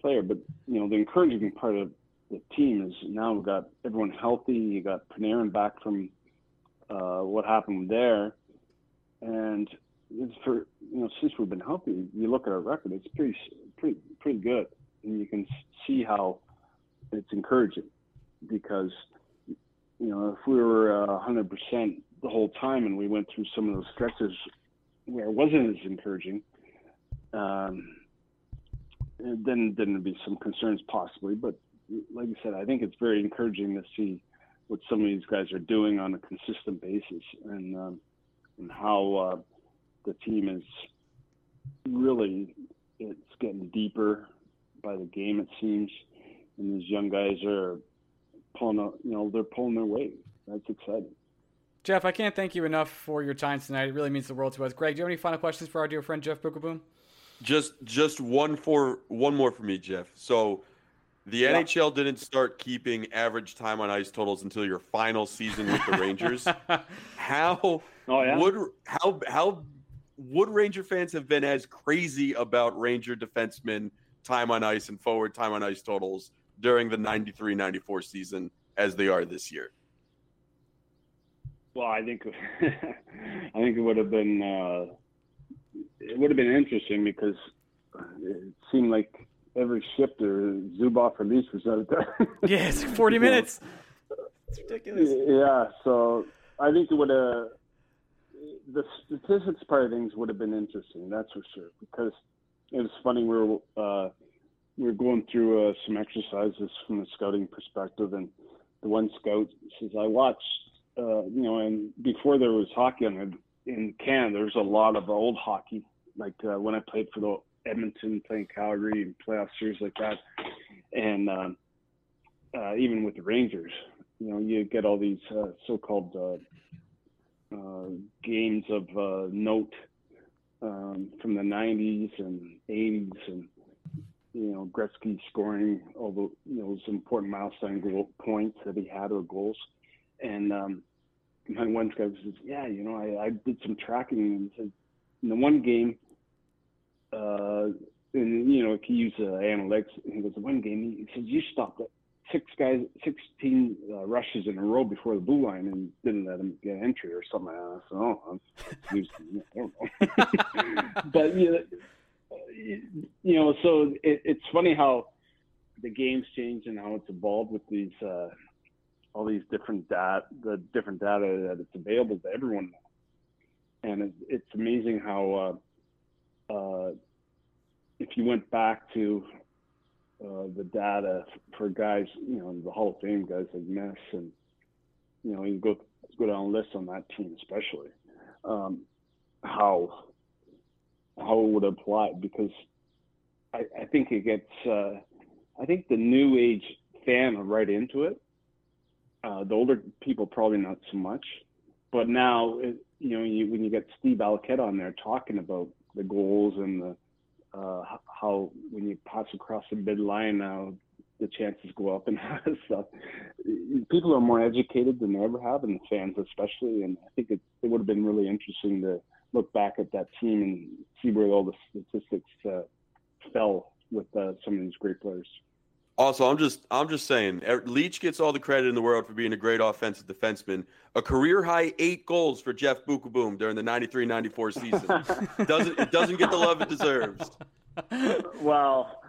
S5: player. But you know the encouraging part of the team is now we've got everyone healthy. You got Panarin back from uh, what happened there, and it's for you know since we've been healthy, you look at our record, it's pretty pretty pretty good, and you can see how it's encouraging. because you know if we were uh, hundred percent the whole time and we went through some of those stretches where it wasn't as encouraging, um, then then there'd be some concerns possibly. But like I said, I think it's very encouraging to see what some of these guys are doing on a consistent basis and um, and how uh, the team is really it's getting deeper by the game it seems, and these young guys are pulling out, you know they're pulling their weight. That's exciting.
S1: Jeff, I can't thank you enough for your time tonight. It really means the world to us. Greg, do you have any final questions for our dear friend Jeff Beukeboom?
S3: Just just one for one more for me, Jeff. So the yeah. NHL didn't start keeping average time on ice totals until your final season with the Rangers. how oh, yeah? would how how would Ranger fans have been as crazy about Ranger defensemen time on ice and forward time on ice totals during the 93-94 season as they are this year?
S5: Well, I think I think it would have been uh, it would have been interesting because it seemed like every shift or or Leetch was out there.
S1: yeah, it's 40 minutes. It's ridiculous.
S5: Yeah, so I think it would have the statistics part of things would have been interesting. That's for sure because it was funny. We were uh, we were going through uh, some exercises from a scouting perspective, and the one scout says, "I watched." Uh, you know, and before there was hockey it, in Canada, there's a lot of old hockey. Like uh, when I played for the Edmonton, playing Calgary and playoff series like that, and um, uh, even with the Rangers, you know, you get all these uh, so-called uh, uh, games of uh, note um, from the 90s and 80s, and you know, Gretzky scoring all the you know those important milestone goal points that he had or goals, and um, my one guy says, "Yeah, you know, I, I did some tracking and said in the one game, uh, and you know, he used uh, analytics. And he goes, the one game, he says you stopped it six guys, sixteen uh, rushes in a row before the blue line and didn't let him get entry or something. I said, "Oh, I don't know." but you know, you know, so it, it's funny how the game's changed and how it's evolved with these. Uh, all these different data, the different data that it's available to everyone now. And it, it's amazing how, uh, uh, if you went back to uh, the data for guys, you know, the Hall of Fame guys like Mess and, you know, you go go down list on that team especially, um, how how it would apply because I, I think it gets uh, I think the new age fan are right into it uh, the older people probably not so much, but now it, you know you, when you get Steve Valiquette on there talking about the goals and the uh, how when you pass across the midline now the chances go up and stuff. People are more educated than they ever have, and the fans especially. And I think it, it would have been really interesting to look back at that team and see where all the statistics uh, fell with uh, some of these great players.
S3: Also, I'm just I'm just saying, er, Leetch gets all the credit in the world for being a great offensive defenseman. A career high eight goals for Jeff Beukeboom during the 93-94 season. doesn't it doesn't get the love it deserves.
S5: Well,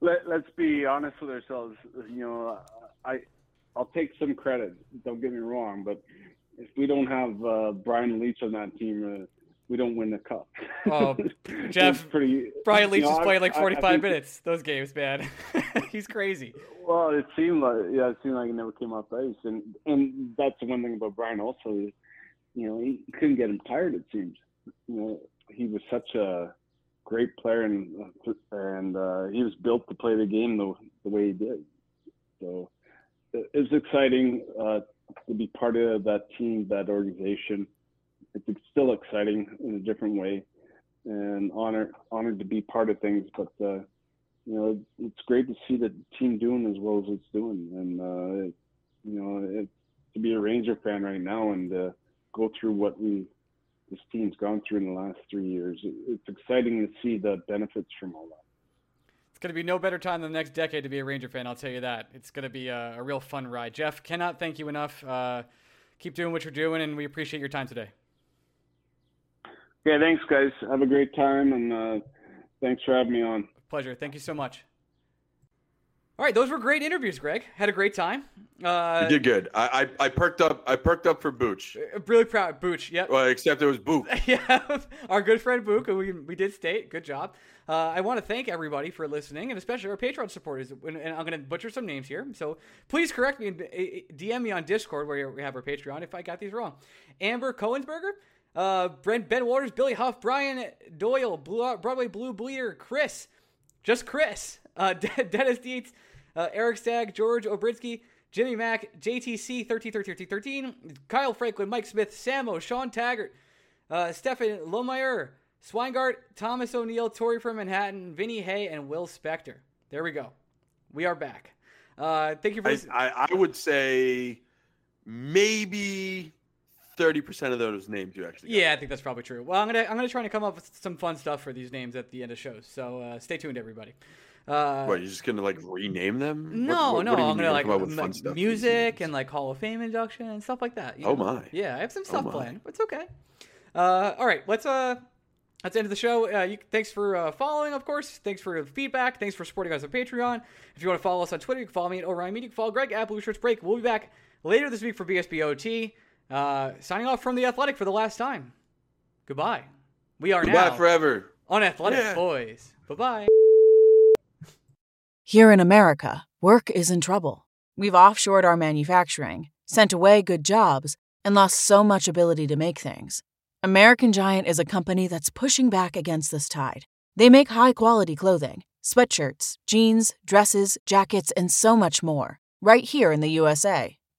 S5: let, let's be honest with ourselves. You know, I I'll take some credit. Don't get me wrong, but if we don't have uh, Brian Leetch on that team, uh, we don't win the cup.
S1: Oh, Jeff, pretty, Brian Leetch is playing like 45 I, I minutes. Those games, man. He's crazy.
S5: Well, it seemed like yeah, it seemed like he never came off ice, and and that's the one thing about Brian also is, you know, he couldn't get him tired. It seems, you know, he was such a great player, and and uh, he was built to play the game the the way he did. So it was exciting uh, to be part of that team, that organization it's still exciting in a different way, and honored honored to be part of things. But uh, you know, it's great to see the team doing as well as it's doing, and uh, it, you know, it, to be a Ranger fan right now and uh, go through what we this team's gone through in the last three years, it, it's exciting to see the benefits from all that.
S1: It's going to be no better time than the next decade to be a Ranger fan. I'll tell you that. It's going to be a, a real fun ride. Jeff, cannot thank you enough. Uh, keep doing what you're doing, and we appreciate your time today.
S5: Yeah, thanks, guys. Have a great time, and uh, thanks for having me on.
S1: Pleasure. Thank you so much. All right, those were great interviews, Greg. Had a great time. Uh,
S3: you did good. I, I I perked up. I perked up for Booch.
S1: Really proud, Booch. Yep.
S3: Well, except it was Book.
S1: yeah, our good friend Book, who we, we did state. Good job. Uh, I want to thank everybody for listening, and especially our Patreon supporters. And I'm going to butcher some names here, so please correct me and uh, DM me on Discord where we have our Patreon if I got these wrong. Amber Cohensberger, uh, Brent Ben Waters, Billy Huff, Brian Doyle, Blue, Broadway Blue Bleeder, Chris, just Chris, uh, Dennis Dietz, uh, Eric Stagg, George Obrinsky, Jimmy Mack, JTC 131313, Kyle Franklin, Mike Smith, Samo, Sean Taggart, uh, Stefan Lomeyer, Swingart, Thomas O'Neill, Tori from Manhattan, Vinny Hay, and Will Spector. There we go. We are back. Uh, thank you for.
S3: I, I, I would say maybe thirty percent of those names you actually.
S1: Got. Yeah, I think that's probably true. Well, I'm gonna I'm gonna try to come up with some fun stuff for these names at the end of shows. So uh, stay tuned, everybody.
S3: Uh, what you're just gonna like rename them?
S1: No,
S3: what, what,
S1: no,
S3: what
S1: I'm gonna like m- music and like Hall of Fame induction and stuff like that.
S3: oh
S1: know?
S3: my!
S1: Yeah, I have some stuff oh planned. It's okay. Uh, all right, let's uh, that's the end of the show. Uh, you, thanks for uh, following, of course. Thanks for the feedback. Thanks for supporting us on Patreon. If you want to follow us on Twitter, you can follow me at Orion Media. You can follow Greg at Blue Shirts Break. We'll be back later this week for BSBOT. Uh, signing off from the Athletic for the last time. Goodbye. We are
S3: Goodbye
S1: now
S3: forever
S1: on Athletic yeah. Boys. Bye bye.
S6: Here in America, work is in trouble. We've offshored our manufacturing, sent away good jobs, and lost so much ability to make things. American Giant is a company that's pushing back against this tide. They make high quality clothing, sweatshirts, jeans, dresses, jackets, and so much more, right here in the USA.